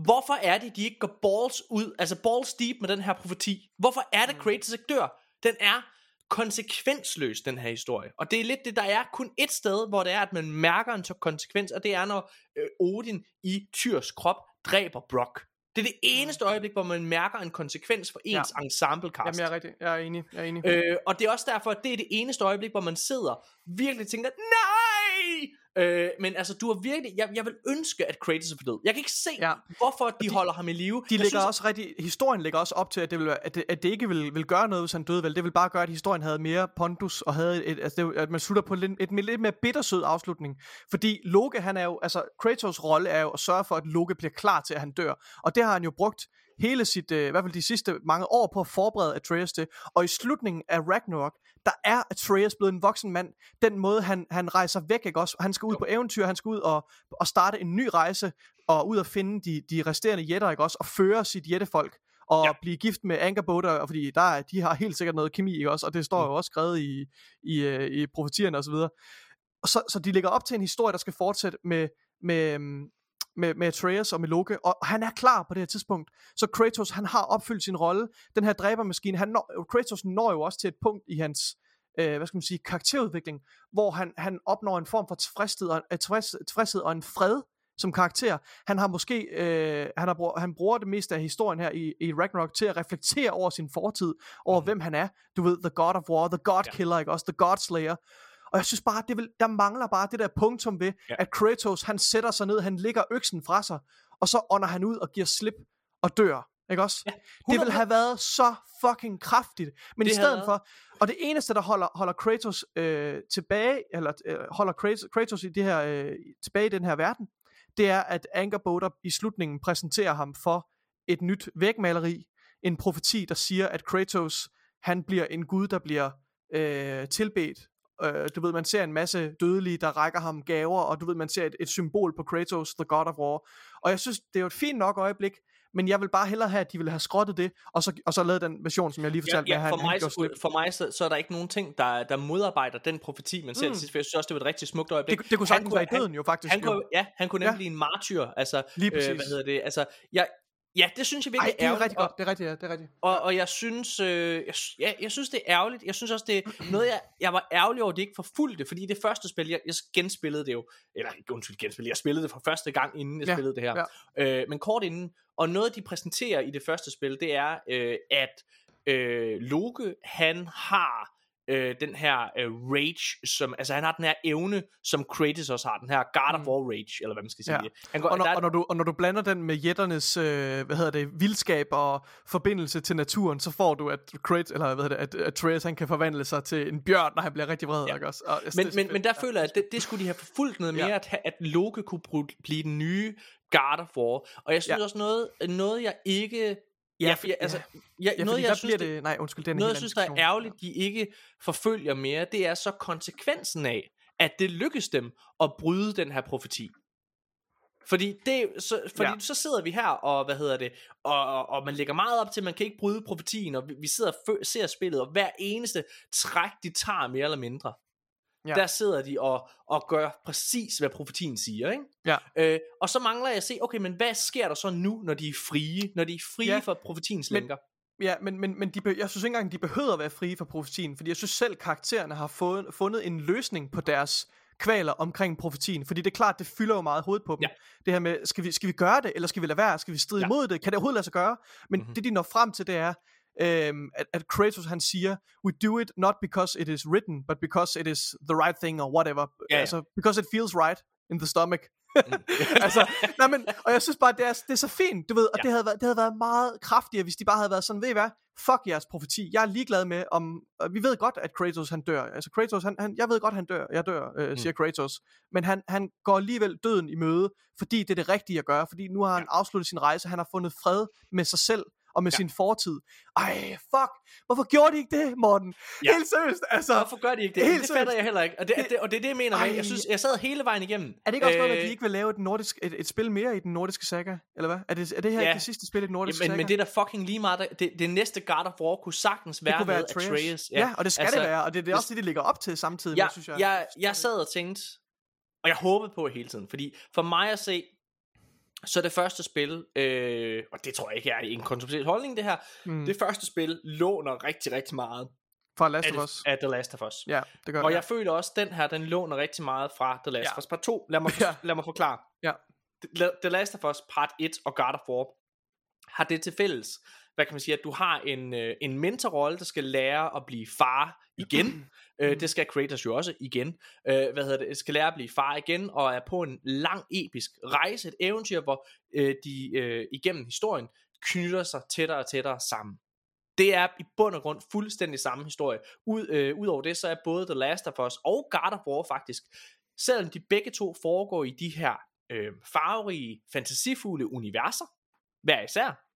Hvorfor er det, de ikke går balls ud, altså balls deep med den her profeti? Hvorfor er det, Mm. Kratos ikke dør? Den er konsekvensløs, den her historie. Og det er lidt det, der er kun et sted, hvor det er, at man mærker en så konsekvens, og det er, når øh, Odin i Tyrs krop dræber Brock. Det er det eneste øjeblik, hvor man mærker en konsekvens for ens ja. ensemblecast. Jamen, jeg er rigtig, jeg er enig, jeg er enig. Øh, og det er også derfor, at det er det eneste øjeblik, hvor man sidder virkelig tænker, nej! Øh, men altså, du har virkelig, jeg, jeg vil ønske, at Kratos er død. Jeg kan ikke se, ja. Hvorfor de, de holder ham i live. De jeg lægger synes, også rigtig, historien lægger også op til, at det, vil, at det, at det ikke vil, vil gøre noget, hvis han døde vel. Det vil bare gøre, at historien havde mere pondus, og havde et, altså det, at man slutter på lidt, et, lidt mere bittersød afslutning. Fordi Loke, han er jo, altså Kratos rolle er jo at sørge for, at Loke bliver klar til, at han dør. Og det har han jo brugt hele sit, øh, i hvert fald de sidste mange år på at forberede Atreus til. Og i slutningen af Ragnarok, der er Atreus blevet en voksen mand. Den måde, han, han rejser væk, ikke også? Han skal ud på eventyr, han skal ud og, og starte en ny rejse, og ud og finde de, de resterende jætter, ikke også? Og føre sit jættefolk og Ja. blive gift med Angerboda, fordi der er, de har helt sikkert noget kemi, ikke også? Og det står jo også skrevet i, i, øh, i profetierne og så videre. Og så, så de lægger op til en historie, der skal fortsætte med, med, øhm, med, med Atreus og med Loke, og han er klar på det her tidspunkt. Så Kratos, han har opfyldt sin rolle. Den her dræbermaskine, han når, Kratos når jo også til et punkt i hans, øh, hvad skal man sige, karakterudvikling, hvor han, han opnår en form for tilfredshed og, øh, tilfreds, tilfredshed og en fred som karakter. Han har måske, øh, han, har, han bruger det meste af historien her i, i Ragnarok til at reflektere over sin fortid, over mm-hmm. hvem han er. Du ved, The God of War, The God Ja. Killer, ikke også? The God Slayer. Og jeg synes bare, det vil, der mangler bare det der punktum ved, Ja. at Kratos, han sætter sig ned, han lægger øksen fra sig, og så ånder han ud og giver slip og dør. Ikke også? Ja, det 100%. ville have været så fucking kraftigt. Men Det i stedet havde- for, og det eneste, der holder, holder Kratos øh, tilbage, eller øh, holder Kratos, Kratos i det her, øh, tilbage i den her verden, det er, at Angerboda i slutningen præsenterer ham for et nyt vægmaleri, en profeti, der siger, at Kratos, han bliver en gud, der bliver øh, tilbedt. Øh, du ved, man ser en masse dødelige, der rækker ham gaver, og du ved, man ser et, et symbol på Kratos, the God of War. Og jeg synes, det er jo et fint nok øjeblik, men jeg vil bare hellere have, at de ville have skrottet det, og så, og så lavet den version, som jeg lige Ja, fortalte, ja, at for, han, han mig, gjorde slip. så, for mig så, så er der ikke nogen ting, der, der modarbejder den profeti, man ser mm. Sidst, for jeg synes også, det var et rigtig smukt øjeblik. Det, det kunne Han sagtens være i han- døden jo faktisk. Han jo. kunne, ja, han kunne nemlig Ja. blive en martyr. Altså, Lige øh, præcis. hvad hedder det? Altså, jeg, ja, det synes jeg virkelig Ej, det er ærgerligt, rigtig godt. Det er rigtigt, ja. Det er rigtigt. Og, og jeg synes, øh, jeg, ja, jeg synes det er ærgerligt. Jeg synes også det er noget jeg, jeg var ærgerlig over at det ikke forfulgte, fordi det første spil jeg, jeg genspillede det jo, eller ikke undskyld genspillede, jeg spillede det for første gang inden jeg Ja, spillede det her. Øh, men kort inden, og noget de præsenterer i det første spil, det er øh, at øh, Loke han har øh, den her øh, rage, som, altså han har den her evne, som Kratos også har, den her God of Mm. War rage, eller hvad man skal sige. Ja. Han går, Og når, der er- og, når du, og når du blander den med jætternes, øh, hvad hedder det, vildskab og forbindelse til naturen, så får du, at Kratos, eller hvad hedder det, at Atreus, han kan forvandle sig til en bjørn, når han bliver rigtig vred, Ja. ikke også? Og, men, men, men der føler jeg, at det, det skulle de have forfulgt noget mere, Ja. at, at Loke kunne blive den nye God of War. Og jeg synes Ja. også noget, noget jeg ikke... Ja, for- for, altså, jeg, Ja, noget jeg synes, det, det, nej, undskyld, det er noget jeg synes, der er ærgerligt, de ikke forfølger mere, det er så konsekvensen af, at det lykkes dem at bryde den her profeti. Fordi, det, så, fordi. Ja. så sidder vi her, og hvad hedder det, og, og, og man lægger meget op til, at man kan ikke bryde profetien, og vi, vi sidder og fø- ser spillet, og hver eneste træk, de tager mere eller mindre. Ja. Der sidder de og, og gør præcis, hvad profetien siger, ikke? Ja. Øh, og så mangler jeg at se, okay, men hvad sker der så nu, når de er frie, når de er frie ja. For profetiens men- lænker? Ja, men, men, men de, jeg synes ikke engang, de behøver at være frie fra profetien, fordi jeg synes selv, karaktererne har fået, fundet en løsning på deres kvaler omkring profetien, fordi det er klart, det fylder jo meget hovedet på dem. Ja. Det her med, skal vi, skal vi gøre det, eller skal vi lade være? Skal vi stride Ja. imod det? Kan det overhovedet lade sig gøre? Men Mhm. mm-hmm. det, de når frem til, det er, øhm, at, at Kratos han siger, we do it not because it is written, but because it is the right thing, or whatever. Ja, ja. Altså, because it feels right in the stomach. altså, nej, men, og jeg synes bare, det er, det er så fint, du ved, og Ja. ja. det, havde været, det havde været meget kraftigere, hvis de bare havde været sådan, ved I hvad, fuck jeres profeti, jeg er ligeglad med, om, vi ved godt, at Kratos han dør, altså Kratos, han, han, jeg ved godt, han dør, jeg dør, øh, siger Kratos, men han, han går alligevel døden i møde, fordi det er det rigtige at gøre, fordi nu har han afsluttet sin rejse, han har fundet fred med sig selv, og med Ja. ja. sin fortid. Ej, fuck, hvorfor gjorde de ikke det, Morten? Ja. Ja. Helt seriøst, altså. Hvorfor gør de ikke det? Helt det fatter seriøst. jeg heller ikke. Og det, det, og det er det, jeg mener med. Ej. Jeg synes, jeg sad hele vejen igennem. Er det ikke også noget, med, at Øh, de ikke vil lave et, nordisk, et, et spil mere i den nordiske saga? Eller hvad? Er det, er det her Ja. ikke det sidste spil i den nordiske men, saga? men det er da fucking lige meget. der- Det, det næste God of War kunne sagtens være, det kunne være med Atreus. Atreus. Ja, og det skal altså, det være, og det, det er også det, de ligger op til samtidig Jeg, med, synes jeg. jeg, jeg sad og tænkte, og jeg håbede på hele tiden, fordi for mig at se, så det første spil, øh, og det tror jeg ikke er en kontroversiel holdning det her, Mm. det første spil låner rigtig, rigtig meget Fra Last of Us. af The Last of Us. Ja, det gør Og det. jeg føler også, at den her, den låner rigtig meget fra The Last Ja. of Us Part 2. Lad mig, Ja. lad mig forklare. Ja. The Last of Us Part 1 og God of War har det til fælles, hvad kan man sige, at du har en, øh, en mentorrolle, der skal lære at blive far igen. øh, det skal Kratos jo også igen. Øh, hvad hedder det? Skal lære at blive far igen, og er på en lang episk rejse, et eventyr, hvor øh, de øh, igennem historien knytter sig tættere og tættere sammen. Det er i bund og grund fuldstændig samme historie. Ud, øh, Udover det, så er både The Last of Us og God of War faktisk, selvom de begge to foregår i de her øh, farverige, fantasifulde universer, hver især,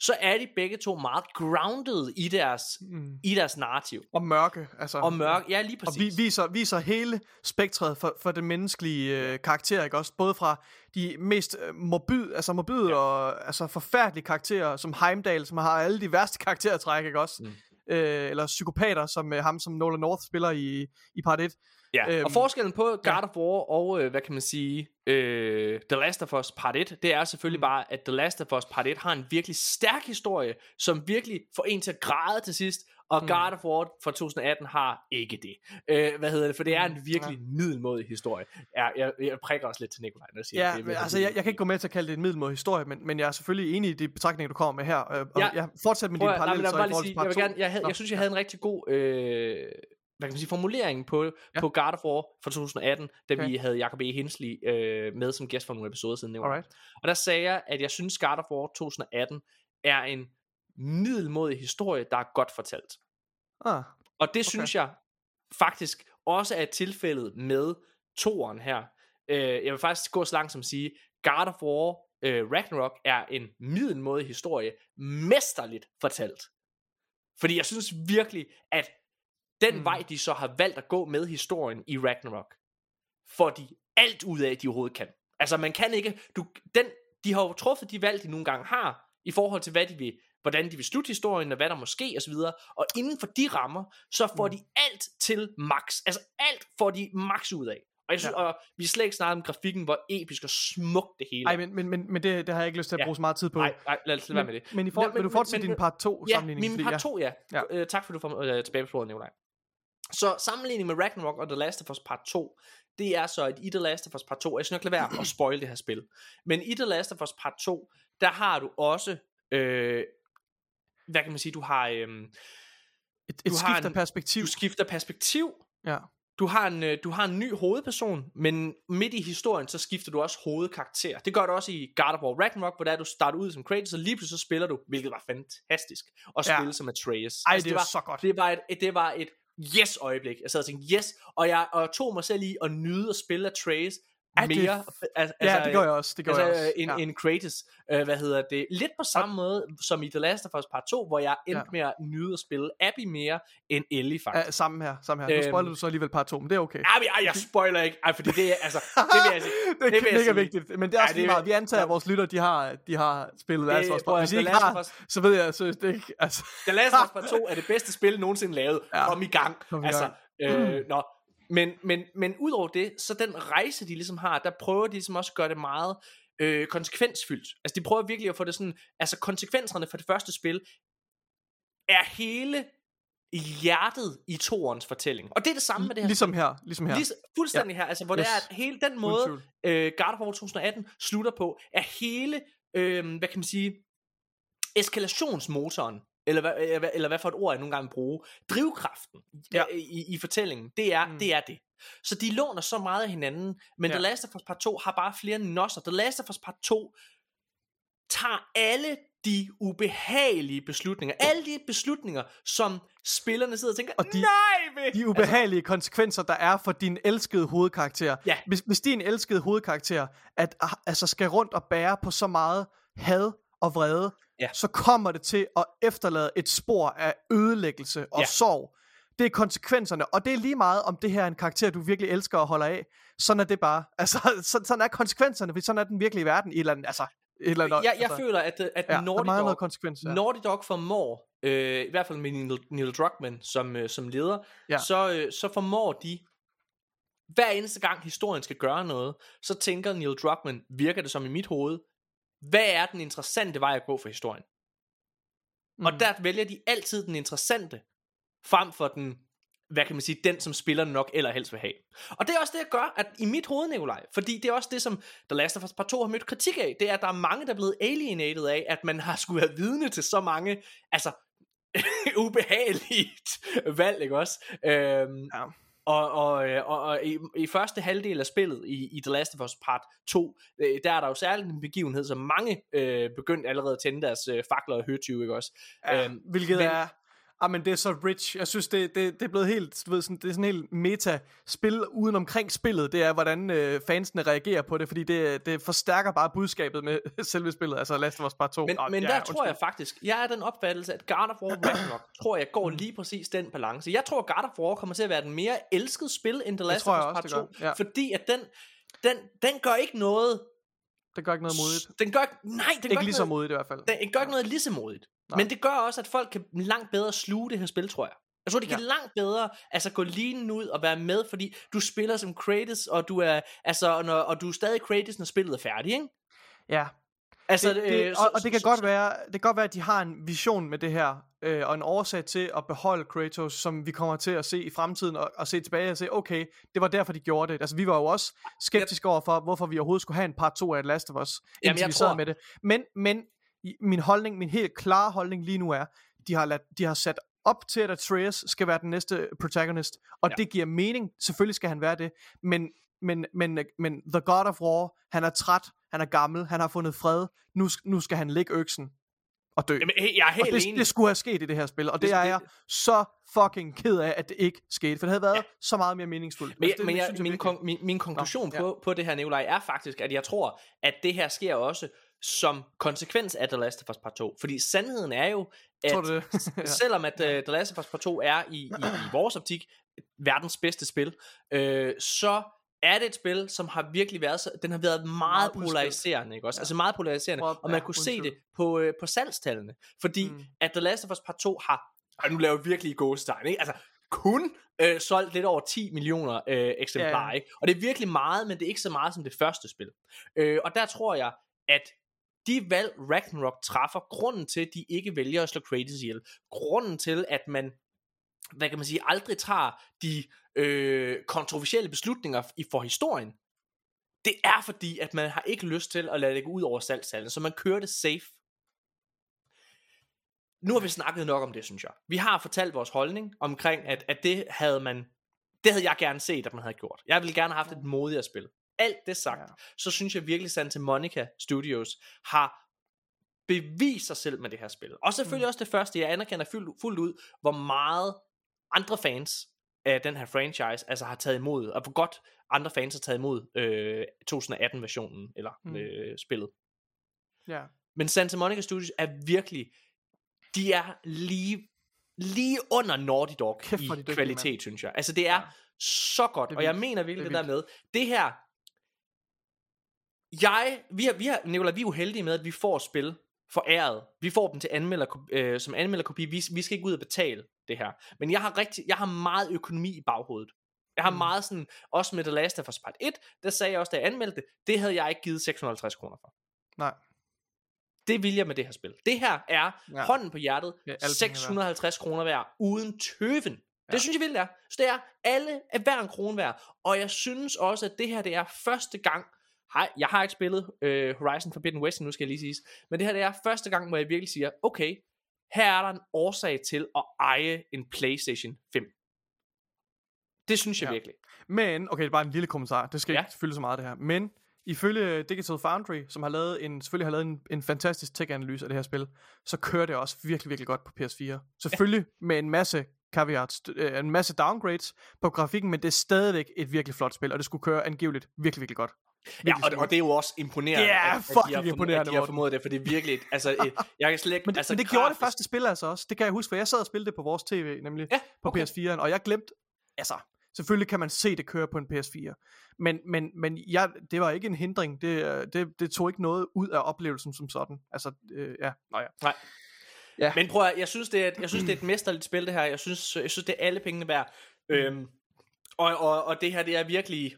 så er de begge to meget grounded i deres, Mm. i deres narrativ. Og mørke, altså. Og mørk, ja lige Og præcis. vi, viser, viser hele spektret for, for den menneskelige øh, karakter, ikke også? Både fra de mest øh, morbid, altså morbide ja. og altså forfærdelige karakterer, som Heimdall, som har alle de værste karaktertræk, ikke også? Mm. Øh, eller psykopater, som øh, ham, som Nolan North spiller i, i part 1. Ja, øhm, og forskellen på God of War og, øh, hvad kan man sige, øh, The Last of Us Part 1, det er selvfølgelig mm. bare, at The Last of Us Part 1 har en virkelig stærk historie, som virkelig får en til at græde til sidst, og mm. God of War fra 2018 har ikke det. Øh, hvad hedder det? For det er en Mm, virkelig ja. middelmådig historie. Ja, jeg, jeg prikker også lidt til Nikolaj, når jeg siger Ja, det. men, altså jeg, jeg kan ikke gå med til at kalde det en middelmåde historie, men, men jeg er selvfølgelig enig i de betragtninger, du kommer med her. Øh, og Ja. jeg fortsætter med dine bare i forhold til jeg, part vil 2. gerne, jeg, havde, jeg synes, jeg havde en rigtig god øh, hvad kan man sige, formulering på, ja. På God of War fra 2018, da Okay. vi havde Jacob E. Hensley øh, med som gæst for nogle episoder siden. Alright. Og der sagde jeg, at jeg synes, God of War 2018 er en middelmodig historie, der er godt fortalt. Ah, Og det okay. synes jeg faktisk også er tilfældet med toeren her. Øh, jeg vil faktisk gå så langt som at sige, God of War øh, Ragnarok er en middelmodig historie, mesterligt fortalt. Fordi jeg synes virkelig, at den mm. Vej, de så har valgt at gå med historien i Ragnarok, får de alt ud af, de overhovedet kan. Altså man kan ikke, du, den, de har jo truffet de valg, de nogle gange har, i forhold til hvad de vil, hvordan de vil slutte historien, og hvad der må ske osv. Og inden for de rammer, så får mm. de alt til max. Altså alt får de max ud af. Og jeg synes, ja. og vi er slet ikke snakket om grafikken, hvor episk og smukt det hele ej, er. men, men, men, men det, det har jeg ikke lyst til at Ja. bruge så meget tid på. Nej, nej, lad os lade være med det. Men, men, i for, men, vil du fortsætte din part 2 Ja, sammenligning? min part 2, ja. Ja. ja. Øh, tak for, du får øh, tilbage på sporet, Nikolaj. Så sammenligning med Ragnarok og The Last of Us Part 2, det er så, at i The Last of Us Part 2, jeg skal nok lade være at spoil det her spil, men i The Last of Us Part 2, der har du også, øh, hvad kan man sige, du har, øh, Et, et Du har skift af en- perspektiv. du skifter perspektiv, Ja. du har, en, øh, du har en ny hovedperson, men midt i historien, så skifter du også hovedkarakter. Det gør du også i God of War Ragnarok, hvor der du starter ud som Kratos, og lige pludselig så spiller du, hvilket var fantastisk, Ja. spille som Atreus. Ej, Altså, det, er var, så godt. det var et, det var et yes øjeblik. Jeg sad og tænkte yes, og jeg og tog mig selv i at nyde at spille Atreus Ja, det er mere. altså, ja, det gør jeg også. Det gør altså, jeg også. en, ja. en Kratos, øh, hvad hedder det, lidt på samme måde som i The Last of Us Part 2, hvor jeg endte Ja. med at nyde at spille Abby mere end Ellie faktisk. Ja, samme her, samme her. Nu Øhm. spoiler du så alligevel part 2, men det er okay. Ej, ej, jeg spoiler ikke. Ej, fordi det er, altså, det vil jeg sige. det er det vil jeg mega sige. vigtigt, men det er også det lige er- meget. Vi antager, at vores lytter, de har, de har spillet Det- Last of Us. prøv at- Hvis I The ikke har, så ved jeg seriøst det ikke. Altså, The Last of Us Part 2 er det bedste spil nogensinde lavet. Ja. Kom i gang. Kom i altså, gang. Øh, nå. Men, men, men udover det, så den rejse, de ligesom har, der prøver de ligesom også at gøre det meget øh, konsekvensfyldt. Altså de prøver virkelig at få det sådan, altså konsekvenserne for det første spil, er hele hjertet i toerens fortælling. Og det er det samme med det her. Ligesom her, ligesom her. Lige, fuldstændig ja. her, altså hvor yes. det er, at hele den måde, øh, God of War 2018 slutter på, er hele, øh, hvad kan man sige, eskalationsmotoren, eller hvad, eller, hvad- eller hvad for et ord jeg nogle gange vil bruge, drivkraften Ja. i, i fortællingen, det er, Mm. det er det. Så de låner så meget af hinanden, men Ja. The Last of Us Part 2 har bare flere nosser. The Last of Us Part 2 tager alle de ubehagelige beslutninger, alle de beslutninger, som spillerne sidder og tænker, Og de- nej, ved. de ubehagelige altså, konsekvenser, der er for din elskede hovedkarakter. Ja. Hvis, hvis din elskede hovedkarakter at, ah, altså skal rundt og bære på så meget had og vrede, Ja. så kommer det til at efterlade et spor af ødelæggelse og Ja. sorg. Det er konsekvenserne, og det er lige meget, om det her er en karakter, du virkelig elsker og holder af. Sådan er det bare. Altså, så, sådan er konsekvenserne, for sådan er den virkelige verden i et eller andet, altså, et eller andet, jeg, jeg altså, føler, at, at ja, Naughty, mangler noget Dog, konsekvens. Ja. Naughty Dog formår, øh, i hvert fald med Neil, Neil Druckmann som, øh, som leder, Ja. så, øh, så formår de, hver eneste gang historien skal gøre noget, så tænker Neil Druckmann, virker det som i mit hoved, hvad er den interessante vej at gå for historien? Mm. Og der vælger de altid den interessante, frem for den, hvad kan man sige, den som spillerne nok eller helst vil have. Og det er også det, jeg gør, at i mit hoved, Nikolaj, fordi det er også det, som The Last of Us Part 2 har mødt kritik af, det er, at der er mange, der er blevet alienated af, at man har skulle være vidne til så mange, altså, ubehageligt valg, ikke også? Øhm, Ja. Og, og, øh, og, og i, i første halvdel af spillet i, i The Last of Us Part 2, øh, der er der jo særligt en begivenhed, som mange øh, begyndt allerede at tænde deres øh, fakler og høtyve, ikke også? Ja, Øhm, hvilket men- er... Ah, men det er så rich. Jeg synes, det, det, det er blevet helt, du ved, sådan, det er sådan helt meta-spil uden omkring spillet. Det er, hvordan øh, fansene reagerer på det, fordi det, det forstærker bare budskabet med selve spillet, altså Last of Us Part 2. Men, Nå, men ja, der undskyld. tror jeg faktisk, jeg er den opfattelse, at God of War Ragnarok, tror jeg, går lige præcis den balance. Jeg tror, God of War kommer til at være den mere elskede spil end The Last of Us Part det 2, gør. Ja. fordi at den, den, den gør ikke noget... Det gør ikke noget modigt. Den gør, nej, den gør Ikke lige så modigt i hvert fald. den gør ikke noget lige så modigt. Nej. Men det gør også, at folk kan langt bedre sluge det her spil, tror jeg. Jeg tror, det kan Ja. langt bedre altså gå lige ud og være med, fordi du spiller som Kratos, og du er, altså, når, og du er stadig Kratos, når spillet er færdigt, ikke? Ja, Altså, det, det, øh, og, og det kan så- godt være, det kan godt være, at de har en vision med det her, øh, og en årsag til at beholde Kratos, som vi kommer til at se i fremtiden, og, og se tilbage og se, okay, det var derfor, de gjorde det. Altså, vi var jo også skeptiske over for, hvorfor vi overhovedet skulle have en part 2 af Last of Us, Jamen, indtil jeg vi sad tror- med det. Men, men min holdning, min helt klare holdning lige nu er, de har, lad, de har sat op til, at Atreus skal være den næste protagonist, og ja. Det giver mening, selvfølgelig skal han være det, men, men, men, men The God of War, han er træt, han er gammel, han har fundet fred, nu, nu skal han lægge øksen og dø. Jamen, hey, jeg er helt og det, enig. det skulle have sket i det her spil, og det, Det- er jeg så fucking ked af, at det ikke skete, for det havde været ja. så meget mere meningsfuldt. Men, Altså, det, men jeg, synes min, kon, min, min konklusion Nå, på, på det her, Nikolaj, er faktisk, at jeg tror, at det her sker også som konsekvens af The Last of Us Part 2. Fordi sandheden er jo, at Tror du det? Ja. selvom at uh, The Last of Us Part 2 er i, i, i vores optik verdens bedste spil, øh, så er det et spil, som har virkelig været, så, den har været meget, Meget udskilt. polariserende, ikke også? Ja. Altså meget polariserende, Meget- og man ja, kunne uden se det på, øh, på salgstallene, fordi Mm. at The Last of Us Part 2 har, og nu laver jeg virkelig gåstegn, ikke? Altså kun øh, solgt lidt over 10 millioner øh, eksemplarer, ja. ikke? Og det er virkelig meget, men det er ikke så meget som det første spil. Øh, og der tror jeg, at de valg Ragnarok træffer, grunden til, at de ikke vælger at slå Kratos ihjel, grunden til, at man hvad kan man sige, aldrig tager de øh, kontroversielle beslutninger i for historien, det er fordi, at man har ikke lyst til at lade det gå ud over salgstallene, så man kører det safe. Nu har vi snakket nok om det, synes jeg. Vi har fortalt vores holdning omkring, at, at det havde man, det havde jeg gerne set, at man havde gjort. Jeg ville gerne have haft et modigere spil. Alt det sagt, Ja. så synes jeg virkelig, Santa Monica Studios har bevist sig selv med det her spil. Og selvfølgelig mm. også det første, jeg anerkender fuldt, fuldt ud, hvor meget andre fans af den her franchise altså har taget imod, og hvor godt andre fans har taget imod øh, 2018-versionen, eller Mm. øh, spillet. Ja. Men Santa Monica Studios er virkelig, de er lige, lige under Naughty Dog Kæft, i dygtige, kvalitet, mand. synes jeg. Altså det er Ja. så godt, og jeg mener virkelig Det det, er der med, det her, jeg, vi har, vi har, Nicolai, vi er jo heldige med, at vi får spil foræret. Vi får dem til anmelder, øh, som anmelderkopi. Vi, vi skal ikke ud og betale det her. Men jeg har, rigtig, jeg har meget økonomi i baghovedet. Jeg har meget sådan, også med The Last of Us Part 1, der sagde jeg også, da jeg anmeldte det, det havde jeg ikke givet 650 kroner for. Nej. Det vil jeg med det her spil. Det her er Ja. hånden på hjertet, Ja, ja, alle penge er værd. 650 kroner værd, uden tøven. Ja. Ja. Det synes jeg vildt er. Så det er alle er hver en krone værd. Og jeg synes også, at det her det er første gang, hej, jeg har ikke spillet øh, Horizon Forbidden West, nu skal jeg lige sige, men det her det er første gang, hvor jeg virkelig siger, okay, her er der en årsag til at eje en PlayStation 5. Det synes jeg Ja. virkelig. Men, okay, det er bare en lille kommentar. Det skal Ja. ikke fylde så meget det her. Men ifølge Digital Foundry, som har lavet en, selvfølgelig har lavet en, en fantastisk tech-analyse af det her spil, så kører det også virkelig, virkelig godt på PS4. Selvfølgelig ja. med en masse caveats, øh, en masse downgrades på grafikken, men det er stadigvæk et virkelig flot spil, og det skulle køre angiveligt virkelig, virkelig godt. Ja, og, og det er jo også imponerende, Det er at, at, de fucking har imponerende, at de har formået det, for det er virkelig, et- altså, et, jeg kan slet ikke, Men det, altså, men det gjorde det første spil altså også. Det kan jeg huske, for jeg sad og spillede det på vores tv, nemlig Ja, på okay. PS4'en, og jeg glemte, altså, selvfølgelig kan man se det køre på en PS4, men, men, men jeg, det var ikke en hindring, det, øh, det, det tog ikke noget ud af oplevelsen som sådan. Altså, øh, ja, nå ja. Nej. Ja. Men prøv at, jeg synes, det er, jeg synes, det er et mesterligt spil, det her. Jeg synes, jeg synes det er alle pengene værd. Øhm, og, og, og det her, det er virkelig...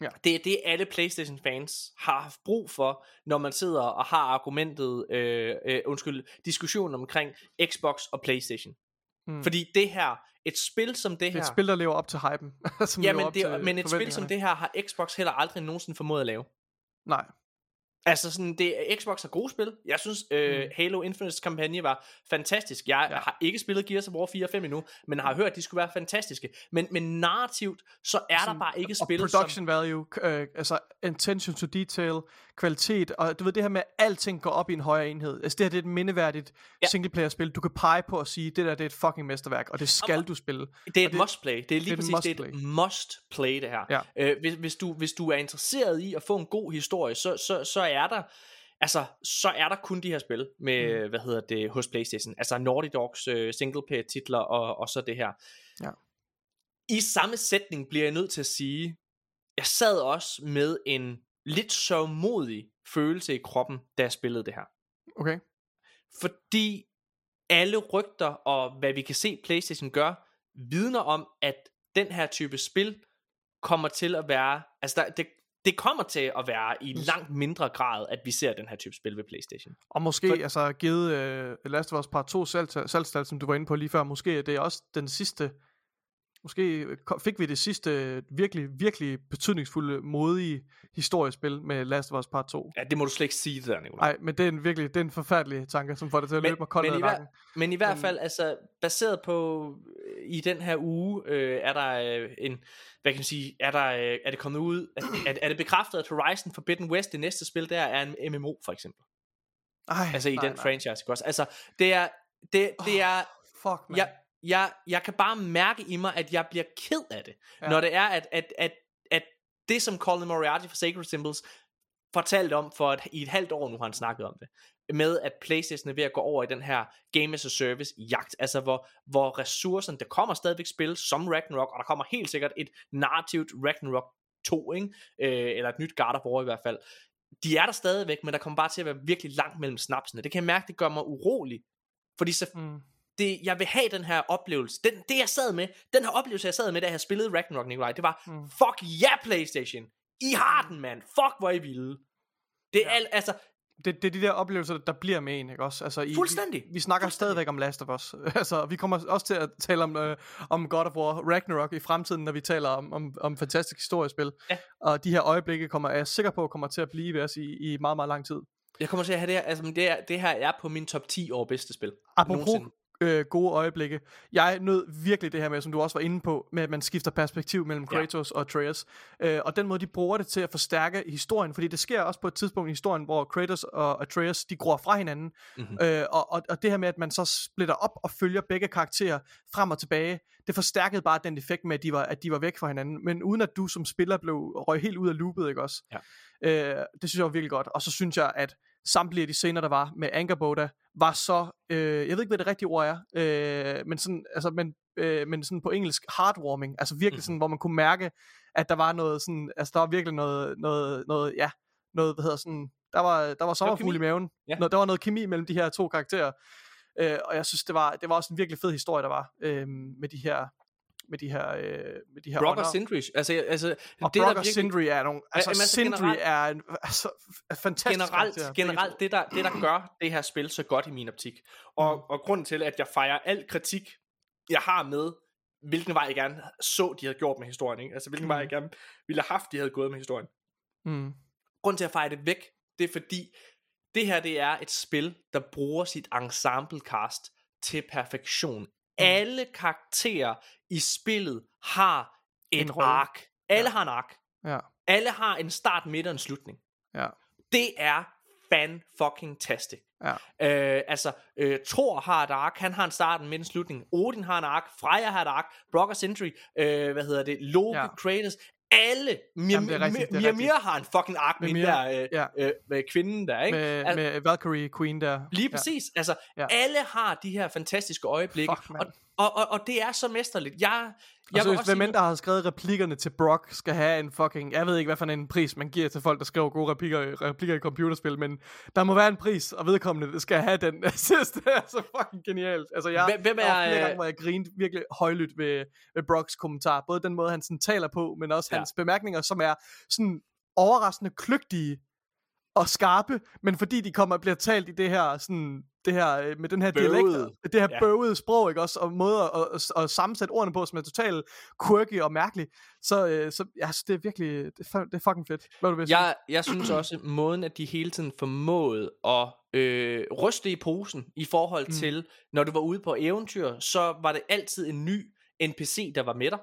Ja. Det er det, alle PlayStation-fans har haft brug for, når man sidder og har argumentet, øh, øh, undskyld, diskussionen omkring Xbox og PlayStation. Mm. Fordi det her, et spil som det Det er her... et spil, der lever op til hypen. som ja, men, det, men et spil som det her har Xbox heller aldrig nogensinde formået at lave. Nej. Altså sådan, det, Xbox har gode spil. Jeg synes, øh, Mm. Halo Infinite's kampagne var fantastisk. Jeg Ja. har ikke spillet Gears of War 4 og 5 endnu, men har hørt, at de skulle være fantastiske. Men, men narrativt, så er der bare ikke spil, production som... value, øh, altså attention to detail, kvalitet, og du ved det her med, at alting går op i en højere enhed. Altså det her det er et mindeværdigt ja. Singleplayer-spil. Du kan pege på og sige, det der det er et fucking mesterværk, og det skal Og- du spille. Det er et det- must-play. Det er lige det er et præcis, det er et must-play, det her. Ja. Øh, hvis, hvis, du, hvis du er interesseret i at få en god historie, så, så, så er der... Altså, så er der kun de her spil med, mm. hvad hedder det, hos Playstation. Altså Naughty Dogs øh, singleplayer titler og, og så det her. Ja. I samme sætning bliver jeg nødt til at sige, jeg sad også med en lidt sørgmodig følelse i kroppen, da jeg spillede det her. Okay. Fordi alle rygter og hvad vi kan se PlayStation gør, vidner om, at den her type spil kommer til at være, altså der, det, det kommer til at være i langt mindre grad, at vi ser den her type spil ved PlayStation. Og måske, For- altså givet uh, Last of Us Part 2 salg, salgstal, som du var inde på lige før, måske det er også den sidste, måske øh, fik vi det sidste øh, virkelig, virkelig betydningsfulde, modige historiespil med Last of Us Part 2. Ja, det må du slet ikke sige det der, Nicolaj. Nej, men det er en virkelig, det er en forfærdelig tanke, som får det til at Men- løbe mig koldt men i hver-. Men i hvert Men- fald, altså, baseret på, øh, i den her uge, øh, er der øh, en, hvad kan man sige, er, der, øh, er det kommet ud, er, er, er det bekræftet, at Horizon Forbidden West, det næste spil der, er en MMO, for eksempel? Ej, Altså i nej, den nej. franchise, ikke også? Altså, det er, det, det er, Fuck, man. jeg, jeg, jeg kan bare mærke i mig, at jeg bliver ked af det, Ja. når det er, at, at, at, at det, som Colin Moriarty fra Sacred Symbols fortalte om for et, i et halvt år nu, har han snakket om det, med at Playstation er ved at gå over i den her Game as a Service jagt, altså hvor, hvor ressourcerne, der kommer stadigvæk spil som Ragnarok, og der kommer helt sikkert et narrativt Ragnarok 2, ikke? Øh, eller et nyt God of War i hvert fald, de er der stadigvæk, men der kommer bare til at være virkelig langt mellem snapsene. Det kan jeg mærke, det gør mig urolig. Fordi så, Mm. Det, jeg vil have den her oplevelse. Den, det jeg sad med, den her oplevelse jeg sad med, da jeg spillede Ragnarok, Nikolaj, det var, Mm. mm. fuck ja yeah, Playstation. I har den, mand. Fuck, hvor I vilde. Det er Ja. ja. al, altså, Det, det er de der oplevelser, der bliver med en, ikke også? Altså, i, Fuldstændig. Vi, vi snakker Fuldstændig. stadigvæk om Last of Us. altså, vi kommer også til at tale om, øh, om God of War Ragnarok i fremtiden, når vi taler om, om, om fantastisk historiespil. Ja. Og de her øjeblikke kommer, er jeg sikker på, kommer til at blive ved os i, i meget, meget lang tid. jeg kommer til at have det her, altså, det, er, det her er på min top 10 over bedste spil. Apropos Nogensinde. Øh, gode øjeblikke. Jeg nød virkelig det her med, som du også var inde på, med at man skifter perspektiv mellem Ja. Kratos og Atreus. Øh, og den måde, de bruger det til at forstærke historien, fordi det sker også på et tidspunkt i historien, hvor Kratos og Atreus, de gror fra hinanden. Mhm. Øh, og, og, og det her med, at man så splitter op og følger begge karakterer frem og tilbage, det forstærkede bare den effekt med, at de var, at de var væk fra hinanden. Men uden at du som spiller blev røg helt ud af loopet, ikke også? Ja. Øh, det synes jeg var virkelig godt. Og så synes jeg, at samtlige af de scener, der var med Angerboda, var så, øh, jeg ved ikke, hvad det rigtige ord er, øh, men, sådan, altså, men, øh, men sådan på engelsk, heartwarming, altså virkelig Mhm. sådan, hvor man kunne mærke, at der var noget sådan, altså der var virkelig noget, noget, noget ja, noget, hvad hedder sådan, der var, der var sommerfugl i maven, Ja. Nå, der var noget kemi mellem de her to karakterer, øh, og jeg synes, det var, det var også en virkelig fed historie, der var, øh, med de her med de her, øh, med de her Brock og Sindri, altså, altså Og det, Brock der og virkelig- Sindri er nogle... Altså, jamen, altså, Sindri generelt- er en altså, fantastisk generelt, karakter, generelt det, der, det, der gør det her spil så godt i min optik. Og, Mm. og grunden til, at jeg fejrer al kritik, jeg har med, hvilken vej jeg gerne så, de havde gjort med historien. Ikke? Altså, hvilken Mm. vej jeg gerne ville have haft, de havde gået med historien. Mm. Grunden til at fejre det væk, det er fordi, det her det er et spil, der bruger sit ensemble cast til perfektion. Mm. Alle karakterer i spillet har et En rolle. ark. Alle Ja. har en ark. Ja, Alle har en start, midt og en slutning. ja, Det er fan fucking tastic. ja. Øh, altså, øh, Thor har et ark, han har en start, en midt en slutning. Odin har en ark, Freja har et ark, Brock og Sindri, øh, hvad hedder det, Loki, ja. Kratos, alle. Mia, Jamen, det er rigtigt, det Mia, har en fucking ark med Mia, der, øh, ja. øh, med kvinden der, ikke? Med, Al- med Valkyrie Queen der. Lige præcis. Altså, Ja. alle har de her fantastiske øjeblikke, Fuck, og, og, og, og det er så mesterligt. Jeg, Og jeg så vil hvis hvem end der har skrevet replikkerne til Brock, skal have en fucking... Jeg ved ikke, hvad for en pris man giver til folk, der skriver gode replikker, replikker i computerspil, men der må være en pris, og vedkommende skal have den. Synes, det er så fucking genialt. Altså, jeg, Hvem- hvem der var er, flere øh, gange, hvor jeg grinede virkelig højlydt ved, ved Brocks kommentar. Både den måde, han sådan taler på, men også Ja. hans bemærkninger, som er sådan overraskende kløgtige og skarpe, men fordi de kommer og bliver talt i det her sådan det her øh, med den her Bøvede. dialekt, det her Ja. bøvede sprog, ikke også, og måde at, at, at sammensætte ordene på, som er totalt quirky og mærkelig, så, øh, så altså, det er virkelig, det er, det er fucking fedt. Hvad du vil? Jeg, jeg synes også, måden, at de hele tiden formåede at øh, ryste i posen i forhold Mm. til, når du var ude på eventyr, så var det altid en ny NPC, der var med dig.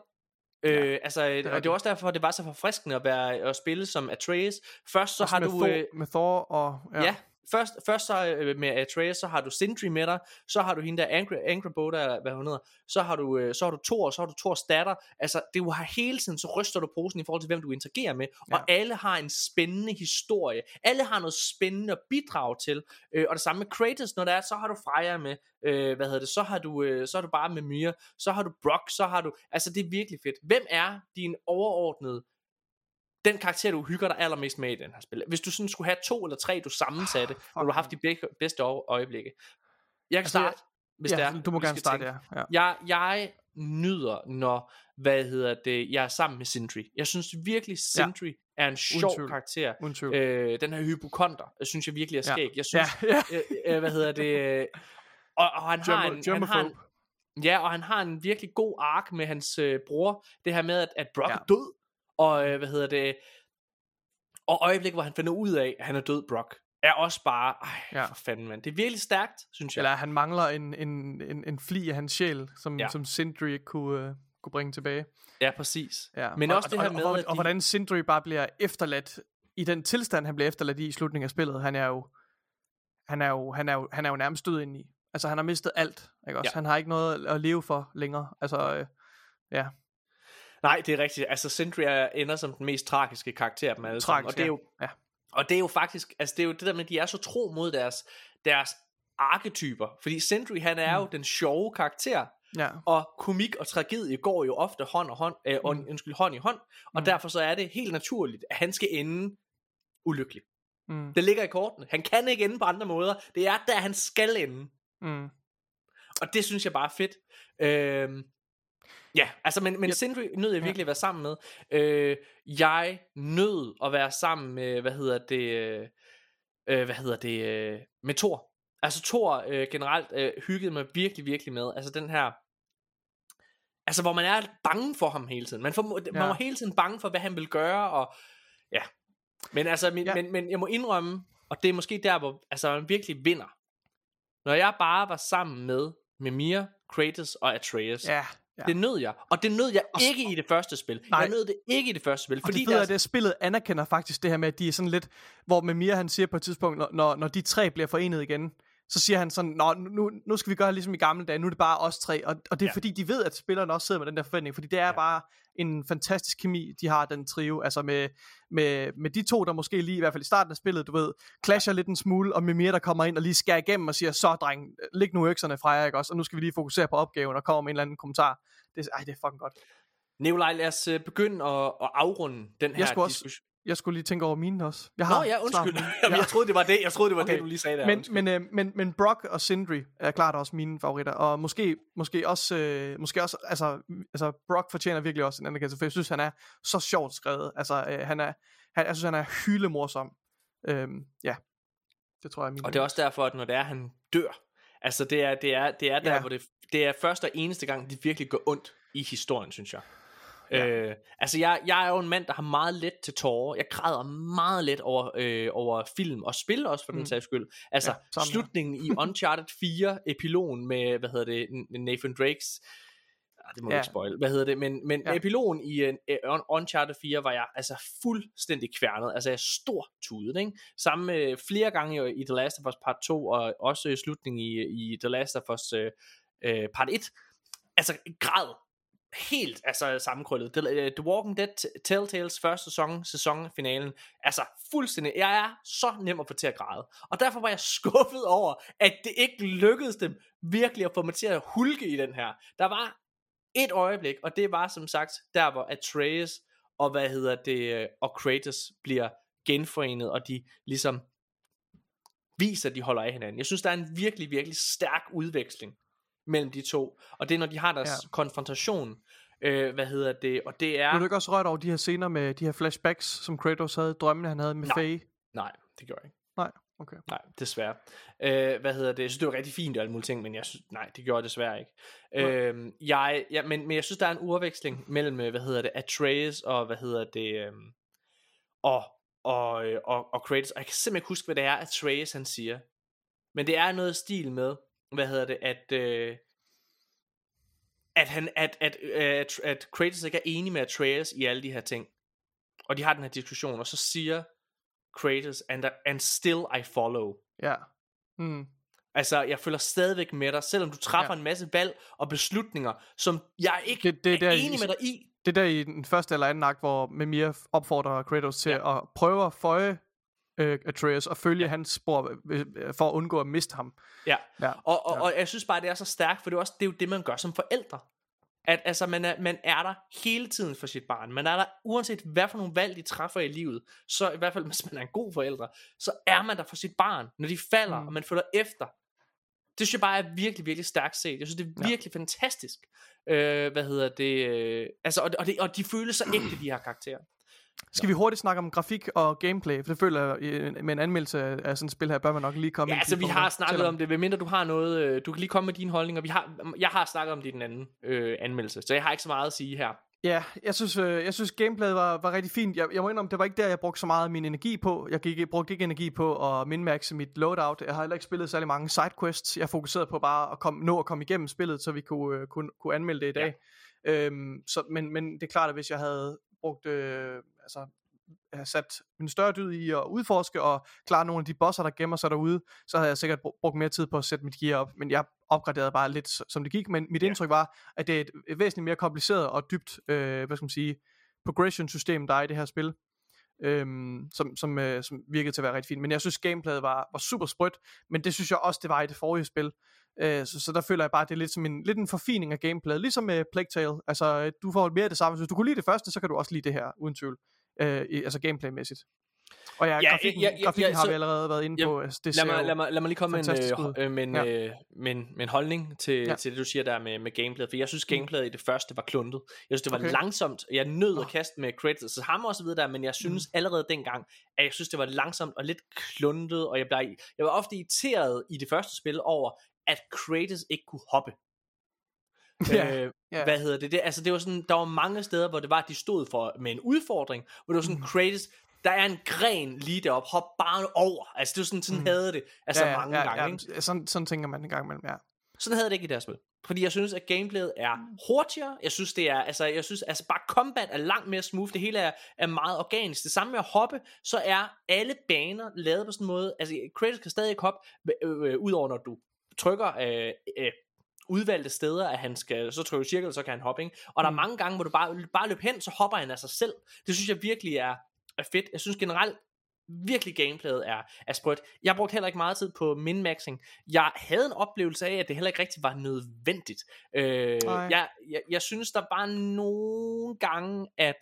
Øh, altså, og det var også derfor, det var så forfriskende at, være, at spille som Atreus. Først så Også har med du... Thor, øh, med Thor og... Ja. ja. Først, først så øh, med Atreus, så har du Sindri med dig, så har du hende der Angry, Angry Boda, eller hvad hun hedder, så har du, øh, så har du Thor, så har du Thors datter, altså det du har hele tiden, så ryster du posen i forhold til, hvem du interagerer med, ja. og alle har en spændende historie, alle har noget spændende at bidrage til, øh, og det samme med Kratos, når der er, så har du Freja med, øh, hvad hedder det, så har du, øh, så har du bare med Mia, så har du Brock, så har du, altså det er virkelig fedt. Hvem er din overordnede den karakter, du hygger dig allermest med i den her spil. Hvis du sådan skulle have to eller tre, du sammensatte, Ah, hvor du har haft de be- bedste øje- øjeblikke. Jeg kan Altså, starte, hvis ja, det er. du må gerne starte, tænke. ja. ja. Jeg, jeg nyder, når, hvad hedder det, jeg er sammen med Sindri. Jeg synes virkelig, Sindri ja. er en sjov tvivl. karakter. Tvivl. Øh, den her hypokonter, jeg synes jeg virkelig er Ja. skæg. Jeg synes, ja, ja. øh, øh, hvad hedder det, øh, og, og han har Germo- en, han har en. Ja, og han har en virkelig god ark med hans øh, bror. Det her med, at, at Brock Ja. ja. er død. Og øh, hvad hedder det? Og øjeblik, hvor han finder ud af, at han er død, Brock, er også bare, ej, Ja. for fanden, mand. Det er virkelig stærkt, synes jeg. Eller han mangler en, en, en, en fli af hans sjæl, som, ja. Som Sindri ikke kunne, uh, kunne bringe tilbage. Ja, præcis. Ja. Men og, også det og, her og, med, og, og, de- hvordan Sindri bare bliver efterladt i den tilstand, han bliver efterladt i i slutningen af spillet. Han er jo, han er jo, han er jo, han er jo nærmest død ind i. Altså han har mistet alt, ikke også? Ja. Han har ikke noget at leve for længere. Altså, øh, ja, Nej, det er rigtigt. Altså, Sindri er, ender som den mest tragiske karakter af dem alle sammen. tragisk. Og det er jo, ja. og det er jo faktisk, altså det er jo det der med, at de er så tro mod deres, deres arketyper. Fordi Sindri, han er mm. jo den sjove karakter, ja. og komik og tragedie går jo ofte hånd og hånd, øh, mm. undskyld, hånd i hånd, og Mm. derfor så er det helt naturligt, at han skal ende ulykkelig. Mm, Det ligger i kortene. Han kan ikke ende på andre måder. Det er der, han skal ende. mm. Og det synes jeg bare er fedt. Øhm, ja, altså, men, men Ja. Sindri nød jeg virkelig at være sammen med. Øh, jeg nød at være sammen med, hvad hedder det, øh, hvad hedder det, øh, med Thor. Altså Thor øh, generelt øh, hyggede mig virkelig, virkelig med. Altså den her, altså hvor man er bange for ham hele tiden. Man, får, man Ja. var hele tiden bange for, hvad han vil gøre, og ja. Men altså, men, Ja. men, men jeg må indrømme, og det er måske der, hvor altså, man virkelig vinder. Når jeg bare var sammen med, med Mia, Kratos og Atreus, Ja, ja. det nød jeg. Og det nød jeg ikke i det første spil. Nej. Jeg nød det ikke i det første spil. Og Fordi det fede er, at spillet anerkender faktisk det her med, at de er sådan lidt, hvor Memir han siger på et tidspunkt, når, når de tre bliver forenet igen, så siger han sådan, Nå, nu, nu skal vi gøre ligesom i gamle dage, nu er det bare os tre, og, og det er ja. Ja. fordi, de ved, at spillerne også sidder med den der forventning, fordi det er ja. Ja. bare en fantastisk kemi, de har, den trio, altså med, med, med de to, der måske lige, i hvert fald i starten af spillet, du ved, clasher lidt en smule, og Memir, der kommer ind og lige skærer igennem og siger, så dreng, læg nu økserne fra jer, ikke også, og nu skal vi lige fokusere på opgaven, og kommer med en eller anden kommentar. Det, er- ej, det er fucking godt. Nikolaj, lad os øh, begynde at, at afrunde den her diskussion. Jeg skulle lige tænke over mine også. Jeg Nå har ja, snart undskyld. Jamen, jeg troede, det var det. Jeg troede, det var Okay. det, du lige sagde der. men, Undskyld. men, øh, men, men Brock og Sindri er klart også mine favoritter, og måske, måske også, øh, måske også altså, altså Brock fortjener virkelig også en anerkendelse, for jeg synes, han er så sjovt skrevet, altså øh, han er, han, jeg synes, han er hylemorsom, øhm, ja, det tror jeg er min Og det er også derfor, at når det er, han dør, altså det er, det er, det er der, Ja. hvor det, det er første og eneste gang, det virkelig går ondt i historien, synes jeg. Ja. Øh, altså jeg, jeg er jo en mand, der har meget let til tårer. Jeg græder meget let over, øh, over film og spil også for den Mm. sags skyld. Altså Ja, her. slutningen i Uncharted 4 epilogen med, hvad hedder det, Nathan Drakes Ah, det må ja. Ikke spoil. Hvad hedder det? Men, men ja. Epilogen i uh, Uncharted 4 var jeg altså fuldstændig kværnet. Altså jeg stor tudet, ikke? Samme med flere gange i The Last of Us Part 2, og også i slutningen i, i The Last of Us uh, uh, Part 1. Altså græd helt altså sammenkrøllet. The, uh, The Walking Dead Telltales første sæson, sæsonfinalen, altså fuldstændig, jeg er så nem at få til at græde. Og derfor var jeg skuffet over, at det ikke lykkedes dem virkelig at få mig til at hulke i den her. Der var et øjeblik, og det var som sagt der, hvor Atreus og hvad hedder det, øh, og Kratos bliver genforenet, og de ligesom viser, at de holder af hinanden. Jeg synes, der er en virkelig, virkelig stærk udveksling mellem de to, og det er, når de har deres. Ja. konfrontation, øh, hvad hedder det, og det er... Blev du ikke også rørt over de her scener med de her flashbacks, som Kratos havde, drømmene han havde med Nej. Faye? Nej, det gjorde jeg ikke. Nej, okay. Nej, desværre. Øh, hvad hedder det? Jeg synes, det var rigtig fint og alle mulige ting, men jeg synes, nej, det gjorde jeg desværre ikke. Øh, jeg, ja, men, men jeg synes, der er en urveksling mellem, øh, hvad hedder det, Atreus og, hvad hedder det, øh, og, og, øh, og, og Kratos. Og jeg kan simpelthen ikke huske, hvad det er, Atreus han siger. Men det er noget i stil med, hvad hedder det, at, øh, at, han, at, at, at, at Kratos ikke er enig med Atreus i alle de her ting. Og de har den her diskussion, og så siger Kratos, and, and still I follow. Ja. Mm. Altså, jeg følger stadigvæk med dig, selvom du træffer ja. En masse valg og beslutninger, som jeg ikke Det- det er er der, enig I- med dig i. Det er der i den første eller anden akt, hvor Mimir opfordrer Kratos til ja. at prøve at føje øh, Atreus og følge ja. hans spor øh, øh, for at undgå at miste ham. Ja. Ja. Og, og, Ja. og jeg synes bare, det er så stærkt, for det er, også, det er jo det, man gør som forældre. At altså, man er, man er der hele tiden for sit barn. Man er der, uanset hvad for nogle valg de træffer i livet, så i hvert fald, hvis man er en god forældre, så er man der for sit barn, når de falder, mm. Og man følger efter. Det synes jeg bare er virkelig, virkelig stærkt set. Jeg synes, det er Ja. virkelig fantastisk. Øh, hvad hedder det? Øh, altså, og, og, det, og de føles så ægte, de her karakterer. Skal vi hurtigt snakke om grafik og gameplay? For det føler jeg, øh, med en anmeldelse af sådan et spil her, bør man nok lige komme Ja, altså vi har snakket om det, medmindre du har noget, øh, du kan lige komme med dine holdninger. Vi har, jeg har snakket om det i den anden øh, anmeldelse, så jeg har ikke så meget at sige her. Ja, jeg synes, øh, jeg synes gameplayet var, var rigtig fint. Jeg, jeg må indrømme, det var ikke der, jeg brugte så meget af min energi på. Jeg gik, brugte ikke energi på at minmaxe mit loadout. Jeg har heller ikke spillet særlig mange sidequests. Jeg fokuserede på bare at komme, nå at komme igennem spillet, så vi kunne, øh, kunne, kunne anmelde det i dag. Ja. Øhm, så, men, men det er klart, at hvis jeg havde brugt, øh, altså have sat en større dyd i at udforske og klare nogle af de bosser, der gemmer sig derude, så havde jeg sikkert br- brugt mere tid på at sætte mit gear op. Men jeg opgraderede bare lidt, som det gik. Men mit Ja. indtryk var, at det er et, et væsentligt mere kompliceret og dybt, øh, hvad skal man sige, progression-system, der er i det her spil. Øhm, som, som, øh, som virkede til at være rigtig fint. Men jeg synes, gameplayet var, var super sprødt, men det synes jeg også, det var i det forrige spil. Øh, så, så der føler jeg bare, at det er lidt som en, lidt en forfining af gameplayet, ligesom med Plague Tale. Altså, øh, du får mere af det samme. Hvis du kunne lide det første, så kan du også lide det her, uden tvivl. Øh, altså gameplaymæssigt. Og ja, Ja, grafikken, ja, ja, grafikken ja, har så- vi allerede været inde Ja, på. Altså, det Lad mig, lad, mig, lad mig lige komme med en, øh, øh, med, en, Ja. øh, med, en, med en holdning til, ja. Til det, du siger der med, med gameplayet. For jeg synes, gameplayet i det første var kluntet. Jeg synes, det var okay. Langsomt. Jeg nød at kaste med credits til ham og så videre der, men jeg synes allerede dengang, at jeg synes, det var langsomt og lidt kluntet, og jeg, blev, jeg var ofte irriteret i det første spil over, at Kratos ikke kunne hoppe. Ja, øh, ja. Hvad hedder det? det? Altså det var sådan, der var mange steder, hvor det var, at de stod for med en udfordring, hvor det var sådan, Mm. Kratos, der er en gren lige deroppe, hop bare over. Altså det var sådan, sådan Mm. havde det, altså ja, ja, mange ja, gange. ja, ikke? sådan, sådan tænker man en gang imellem, ja. Sådan havde det ikke i deres spil. Fordi jeg synes, at gameplayet er hurtigere. Jeg synes, det er, altså, jeg synes, altså bare combat er langt mere smooth. Det hele er, er meget organisk. Det samme med at hoppe, så er alle baner lavet på sådan en måde. Altså, Kratos kan stadig hoppe, øh, øh, udover når du trykker øh, øh, udvalgte steder, at han skal, så trykker du cirkel, så kan han hoppe, ikke? Og der er Mm. mange gange, hvor du bare, bare løber hen, så hopper han af sig selv. Det synes jeg virkelig er, er fedt. Jeg synes generelt, virkelig gameplayet er, er sprødt. Jeg brugte heller ikke meget tid på min-maxing. Jeg havde en oplevelse af, at det heller ikke rigtig var nødvendigt. Øh, jeg, jeg, jeg synes, der var nogle gange, at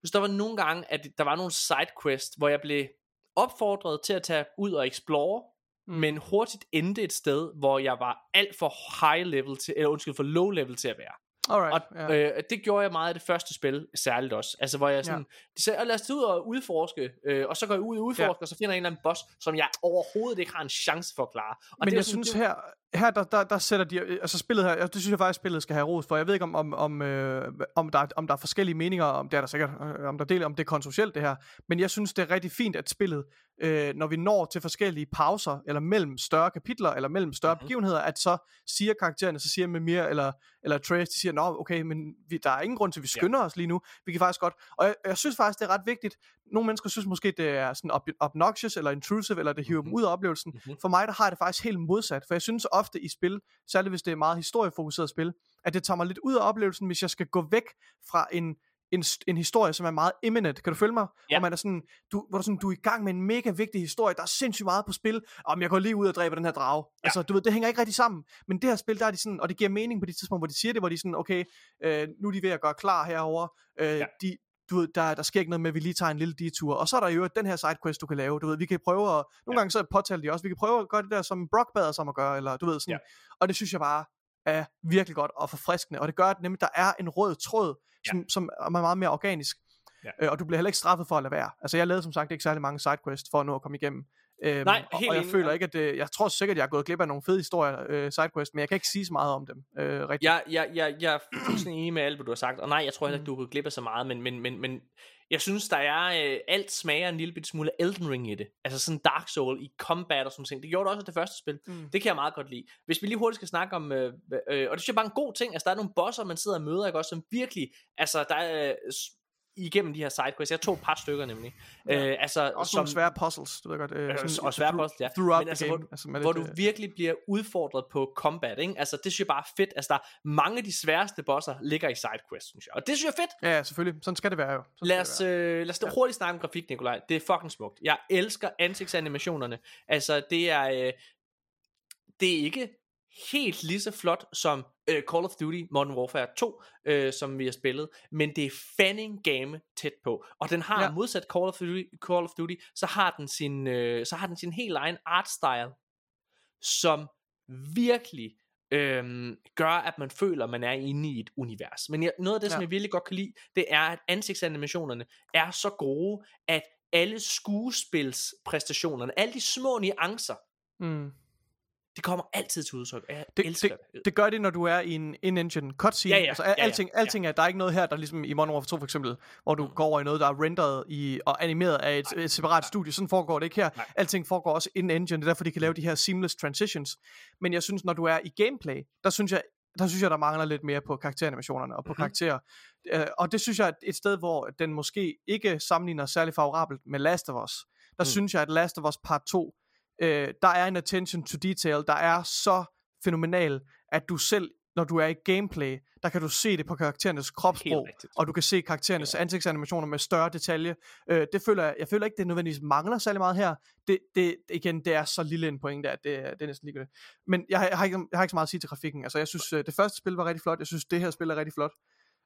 hvis der var nogle gange, at der var nogle sidequests, hvor jeg blev opfordret til at tage ud og explore, mm. men hurtigt endte et sted, hvor jeg var alt for high level til, eller undskyld, for low level til at være. Alright, Og ja. øh, det gjorde jeg meget i det første spil, særligt også. Altså hvor jeg sådan, ja. de sagde, "Åh, lad os ud og udforske, øh, og så går jeg ud og udforsker, ja. og så finder jeg en eller anden boss, som jeg overhovedet ikke har en chance for at klare. Og Men det jeg sådan, synes det, her, her der, der, der sætter de, altså spillet her, det synes jeg faktisk, spillet skal have ros for. Jeg ved ikke, om, om, om, øh, om, der, er- om der er forskellige meninger, om det er der sikkert, øh, om der deler, om det er kontroversielt det her. Men jeg synes, det er rigtig fint, at spillet, øh, når vi når til forskellige pauser, eller mellem større kapitler, eller mellem større Mhm. mm-hmm. begivenheder, at så siger karaktererne, så siger Mimir eller, eller Trace, de siger, nå okay, men vi, der er ingen grund til, at vi skynder ja. os lige nu. Vi kan faktisk godt, og jeg, jeg synes faktisk, det er ret vigtigt. Nogle mennesker synes måske, det er sådan ob- obnoxious, eller intrusive, eller det hiver dem ud af oplevelsen. Mhm. For mig, der har jeg det faktisk helt modsat, for jeg synes ofte i spil, særligt hvis det er meget historiefokuseret spil, at det tager mig lidt ud af oplevelsen, hvis jeg skal gå væk fra en, en, en historie, som er meget imminent. Kan du følge mig? Ja. Hvor man er sådan, du, hvor du, sådan, du er i gang med en mega vigtig historie, der er sindssygt meget på spil, om jeg går lige ud og dræber den her drage. Ja. Altså, du ved, det hænger ikke rigtig sammen. Men det her spil, der er de sådan, og det giver mening på de tidspunkter, hvor de siger det, hvor de sådan, okay, øh, nu er de ved at gøre klar herover. Øh, ja. de, du ved, der, der sker ikke noget med, at vi lige tager en lille detur. Og så er der jo den her sidequest, du kan lave. Du ved, vi kan prøve at, nogle ja. gange så påtaler de også, vi kan prøve at gøre det der, som Brock bad os om at gøre, eller du ved sådan. Ja. Og det synes jeg bare er virkelig godt og forfriskende. Og det gør, at nemlig der er en rød tråd, som, ja. som er meget mere organisk. Ja. Øh, og du bliver heller ikke straffet for at lade være. Altså jeg lavede som sagt ikke særlig mange sidequests for at nå at komme igennem. Øhm, Nej, og, helt og jeg enig. føler ikke, at det, jeg tror sikkert, jeg er gået glip af nogle fede historier, øh, sidequests, men jeg kan ikke sige så meget om dem. Øh, rigtig. Jeg, jeg, jeg, jeg er fuldstændig enig med alt, hvad du har sagt, og nej, jeg tror heller ikke, du er gået glip af så meget, men, men, men, men jeg synes, der er, øh, alt smager en lille bit smule af Elden Ring i det. Altså sådan Dark Soul i combat og sådan ting. Det gjorde det også i det første spil. Mm. Det kan jeg meget godt lide. Hvis vi lige hurtigt skal snakke om, øh, øh, og det synes jeg bare er en god ting, altså der er nogle bosser, man sidder og møder, ikke også, som virkelig, altså der er, øh, igennem de her sidequests, jeg tog et par stykker nemlig, Ja. øh, altså Også som, nogle svære puzzles, du ved godt. Øh, Øh, sådan, og svære puzzles, ja. Throughout Men altså, game. hvor- altså, hvor lidt, du øh, virkelig bliver udfordret på combat, ikke? Altså, det synes jeg bare er fedt. Altså, der er mange af de sværeste bosser ligger i sidequests, synes jeg. Og det synes jeg er fedt. Ja, ja, selvfølgelig. Sådan skal det være jo. Sådan Lad os, øh, lad os da hurtigt snakke om grafik, Nikolaj. Det er fucking smukt. Jeg elsker ansigtsanimationerne. Altså, det er, øh, det er ikke helt lige så flot som øh, Call of Duty Modern Warfare 2, øh, som vi har spillet, men det er fanning game tæt på. Og den har Ja. modsat Call of Duty, Call of Duty så har den sin, øh, så har den sin helt egen art style, som virkelig øhm, gør, at man føler, at man er inde i et univers. Men jeg, noget af det, ja. som jeg virkelig godt kan lide, det er, at ansigtsanimationerne er så gode, at alle skuespilspræstationerne, alle de små nuancer, Mm. Det kommer altid til udtryk. Jeg Det, elsker det, det. det gør det, når du er i en in-engine cutscene. Ja, ja, altså, ja, ja, alting, ja. alting er, der er ikke noget her, der ligesom i Modern Warfare 2 for eksempel, hvor du Mm. går over i noget, der er renderet i, og animeret af et, et separat studie. Sådan foregår det ikke her. Nej. Alting foregår også in-engine, det er derfor, de kan lave de her seamless transitions. Men jeg synes, når du er i gameplay, der synes jeg, der synes jeg, der mangler lidt mere på karakteranimationerne og på Mhm. mm-hmm. karakterer. Øh, og det synes jeg er et sted, hvor den måske ikke sammenligner særlig favorabelt med Last of Us. Der mm. synes jeg, at Last of Us Part 2, øh, der er en attention to detail, der er så fænomenal, at du selv, når du er i gameplay, der kan du se det på karakterernes kropssprog, og du kan se karakterernes ja. ansigtsanimationer med større detalje. Øh, det føler jeg, jeg føler ikke, det nødvendigvis mangler særlig meget her. Det, det, igen, det er så lille en pointe, at det, det er næsten ligegyldigt. Men jeg, har- jeg, har ikke, jeg har ikke så meget at sige til grafikken. Altså, jeg synes, øh, det første spil var rigtig flot. Jeg synes, det her spil er rigtig flot.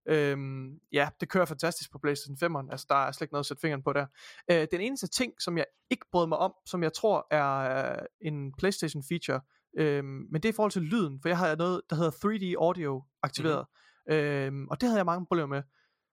Øhm, ja, det kører fantastisk på PlayStation 5'eren. Altså, der er slet ikke noget at sætte fingeren på der. Øh, den eneste ting, som jeg ikke brød mig om, som jeg tror er øh, en PlayStation feature, øhm, men det er i forhold til lyden, for jeg har noget, der hedder 3D audio aktiveret. Mm-hmm. Øhm, og det havde jeg mange problemer med.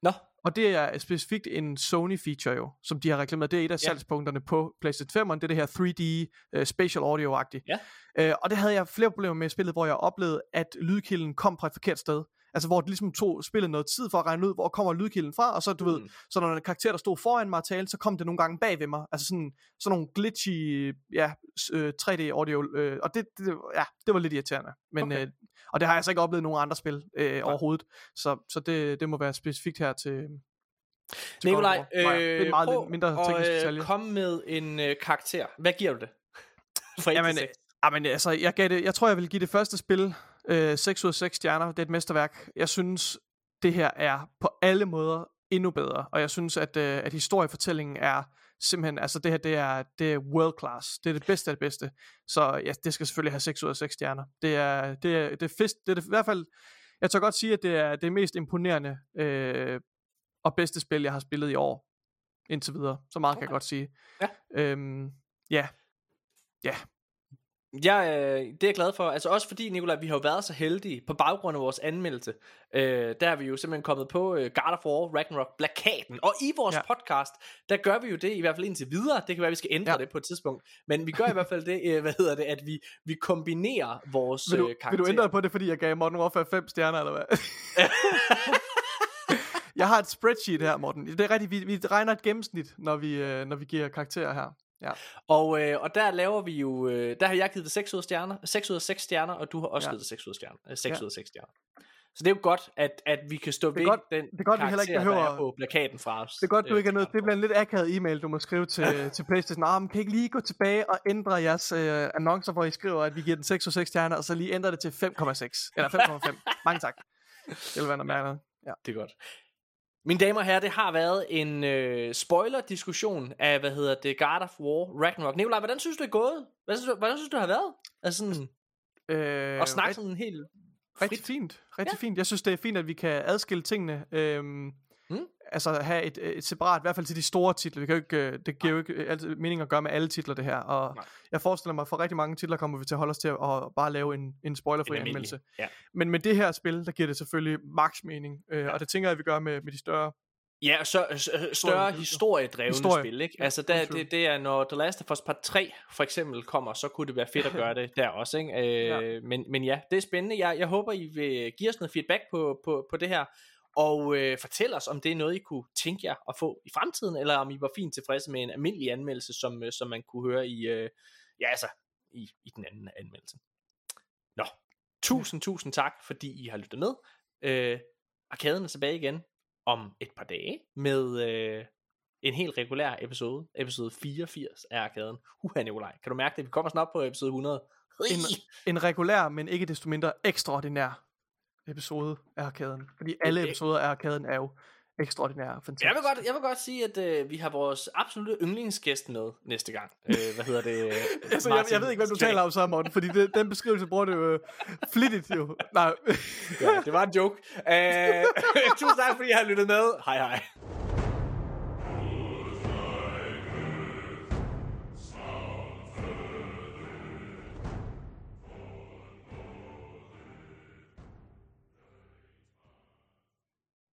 Nå, Og det er specifikt en Sony feature jo, som de har reklameret. Det er et af Ja. salgspunkterne på PlayStation 5'eren. Det er det her 3D uh, spatial audio-agtigt. Ja. Øh, og det havde jeg flere problemer med i spillet, hvor jeg oplevede, at lydkilden kom fra et forkert sted. Altså hvor det ligesom tog spillet noget tid for at regne ud, hvor kommer lydkilden fra, og så du mm. ved, så når en karakter, der stod foran mig og talte, så kom det nogle gange bag ved mig. Altså sådan, sådan nogle glitchy, ja, s- øh, 3D audio, øh, og det, det, ja, det var lidt irriterende. Men, Okay. øh, og det har jeg så ikke oplevet i nogen andre spil øh, overhovedet. Så, så det, det må være specifikt her til, til Nikolaj. Nej, det er meget prøv mindre teknisk at, øh, detalje. komme med en øh, karakter. Hvad giver du det? For Jamen, øh, jamen, altså, jeg, gav det, jeg tror, jeg vil give det første spil øh, 6 ud af 6 stjerner. Det er et mesterværk. Jeg synes, det her er på alle måder endnu bedre. Og jeg synes, at, øh, at historiefortællingen er simpelthen, altså det her, det er, det er world class. Det er det bedste af det bedste. Så ja, det skal selvfølgelig have 6 ud af 6 stjerner. Det er, det er, det er, fest, det er det, i hvert fald, jeg tør godt sige, at det er det mest imponerende øh, og bedste spil, jeg har spillet i år. Indtil videre. Så meget okay. kan jeg godt sige. Ja. Øhm, ja. Ja. Jeg, øh, det er jeg glad for. Altså også fordi, Nikolaj, vi har jo været så heldige på baggrund af vores anmeldelse. Øh, der er vi jo simpelthen kommet på øh, God of War Ragnarok plakaten. Og i vores ja. Ja. podcast, der gør vi jo det i hvert fald indtil videre. Det kan være, vi skal ændre ja. Ja. det på et tidspunkt. Men vi gør i hvert fald det, øh, hvad hedder det, at vi, vi kombinerer vores Vil du, øh, vil karakterer. du ændre på det, fordi jeg gav Modern Warfare 5 stjerner, eller hvad? jeg har et spreadsheet her, Morten. Det er rigtigt, vi, vi regner et gennemsnit, når vi, øh, når vi giver karakterer her. Ja. Og, øh, og der laver vi jo, øh, der har jeg givet det 6 ud af stjerner, 6 ud af 6 stjerner, og du har også Ja. givet det 6 ud af stjerner, øh, 6 Ja. ud af 6 stjerner. Så det er jo godt, at, at vi kan stå ved godt- den det er godt, vi heller ikke karakter, der behøver- er på plakaten fra os. Det er godt, du øh, ikke er nødt. Det bliver en lidt akavet e-mail, du må skrive til, til Playstation. Ah, men kan I ikke lige gå tilbage og ændre jeres øh, annoncer, hvor I skriver, at vi giver den 6 og 6 stjerner, og så lige ændre det til 5,6. Eller 5,5. Mange tak. Det vil være noget mærkeligt. Ja. Det er godt. Mine damer og herrer, det har været en øh, spoiler-diskussion af, hvad hedder det, God of War Ragnarok. Nikolaj, hvordan synes du det er gået? Hvordan synes du, hvordan synes du det har været? Altså sådan, Øh, at snakke sådan helt Rigtig frit. fint. Rigtig ja. fint. Jeg synes, det er fint, at vi kan adskille tingene. Øhm. Altså have et, et separat, i hvert fald til de store titler. Vi kan jo ikke, øh, det giver jo ikke øh, altid mening at gøre med alle titler, det her. Og Nej. jeg forestiller mig, for rigtig mange titler kommer vi til at holde os til at, at bare lave en, en spoilerfri En anmeldelse. ja. Men med det her spil, der giver det selvfølgelig max mening. Øh, Ja. Og det tænker jeg, at vi gør med, med de større Ja, så, øh, større, større historiedrevne Historie. spil, ikke? Altså, der, det, det er, når The Last of Us Part 3 for eksempel kommer, så kunne det være fedt at gøre det der også, ikke? Øh, Ja. men, men ja, det er spændende. Jeg, jeg håber, I vil give os noget feedback på, på, på det her, og øh, fortæl os, om det er noget, I kunne tænke jer at få i fremtiden, eller om I var fint tilfredse med en almindelig anmeldelse, som, øh, som man kunne høre i, øh, ja, altså, i, i den anden anmeldelse. Nå, tusind, tusind tak, fordi I har lyttet med. Øh, Arkaden er tilbage igen om et par dage med øh, en helt regulær episode. Episode 84 af Arkaden. Uha, Nikolaj. Kan du mærke det? Vi kommer snart på episode 100. en, en regulær, men ikke desto mindre ekstraordinær episode af Arkaden. Fordi alle episoder af Arkaden er jo ekstraordinære og fantastiske. Jeg vil godt, jeg vil godt sige, at øh, vi har vores absolutte yndlingsgæst med næste gang. Øh, hvad hedder det? Øh, Altså, jeg, jeg ved ikke, hvad du taler om så, Morten, fordi det, den beskrivelse bruger du jo øh, flittigt jo. Nej, Ja, det var en joke. Øh, tusind tak, fordi I har lyttet med. Hej hej.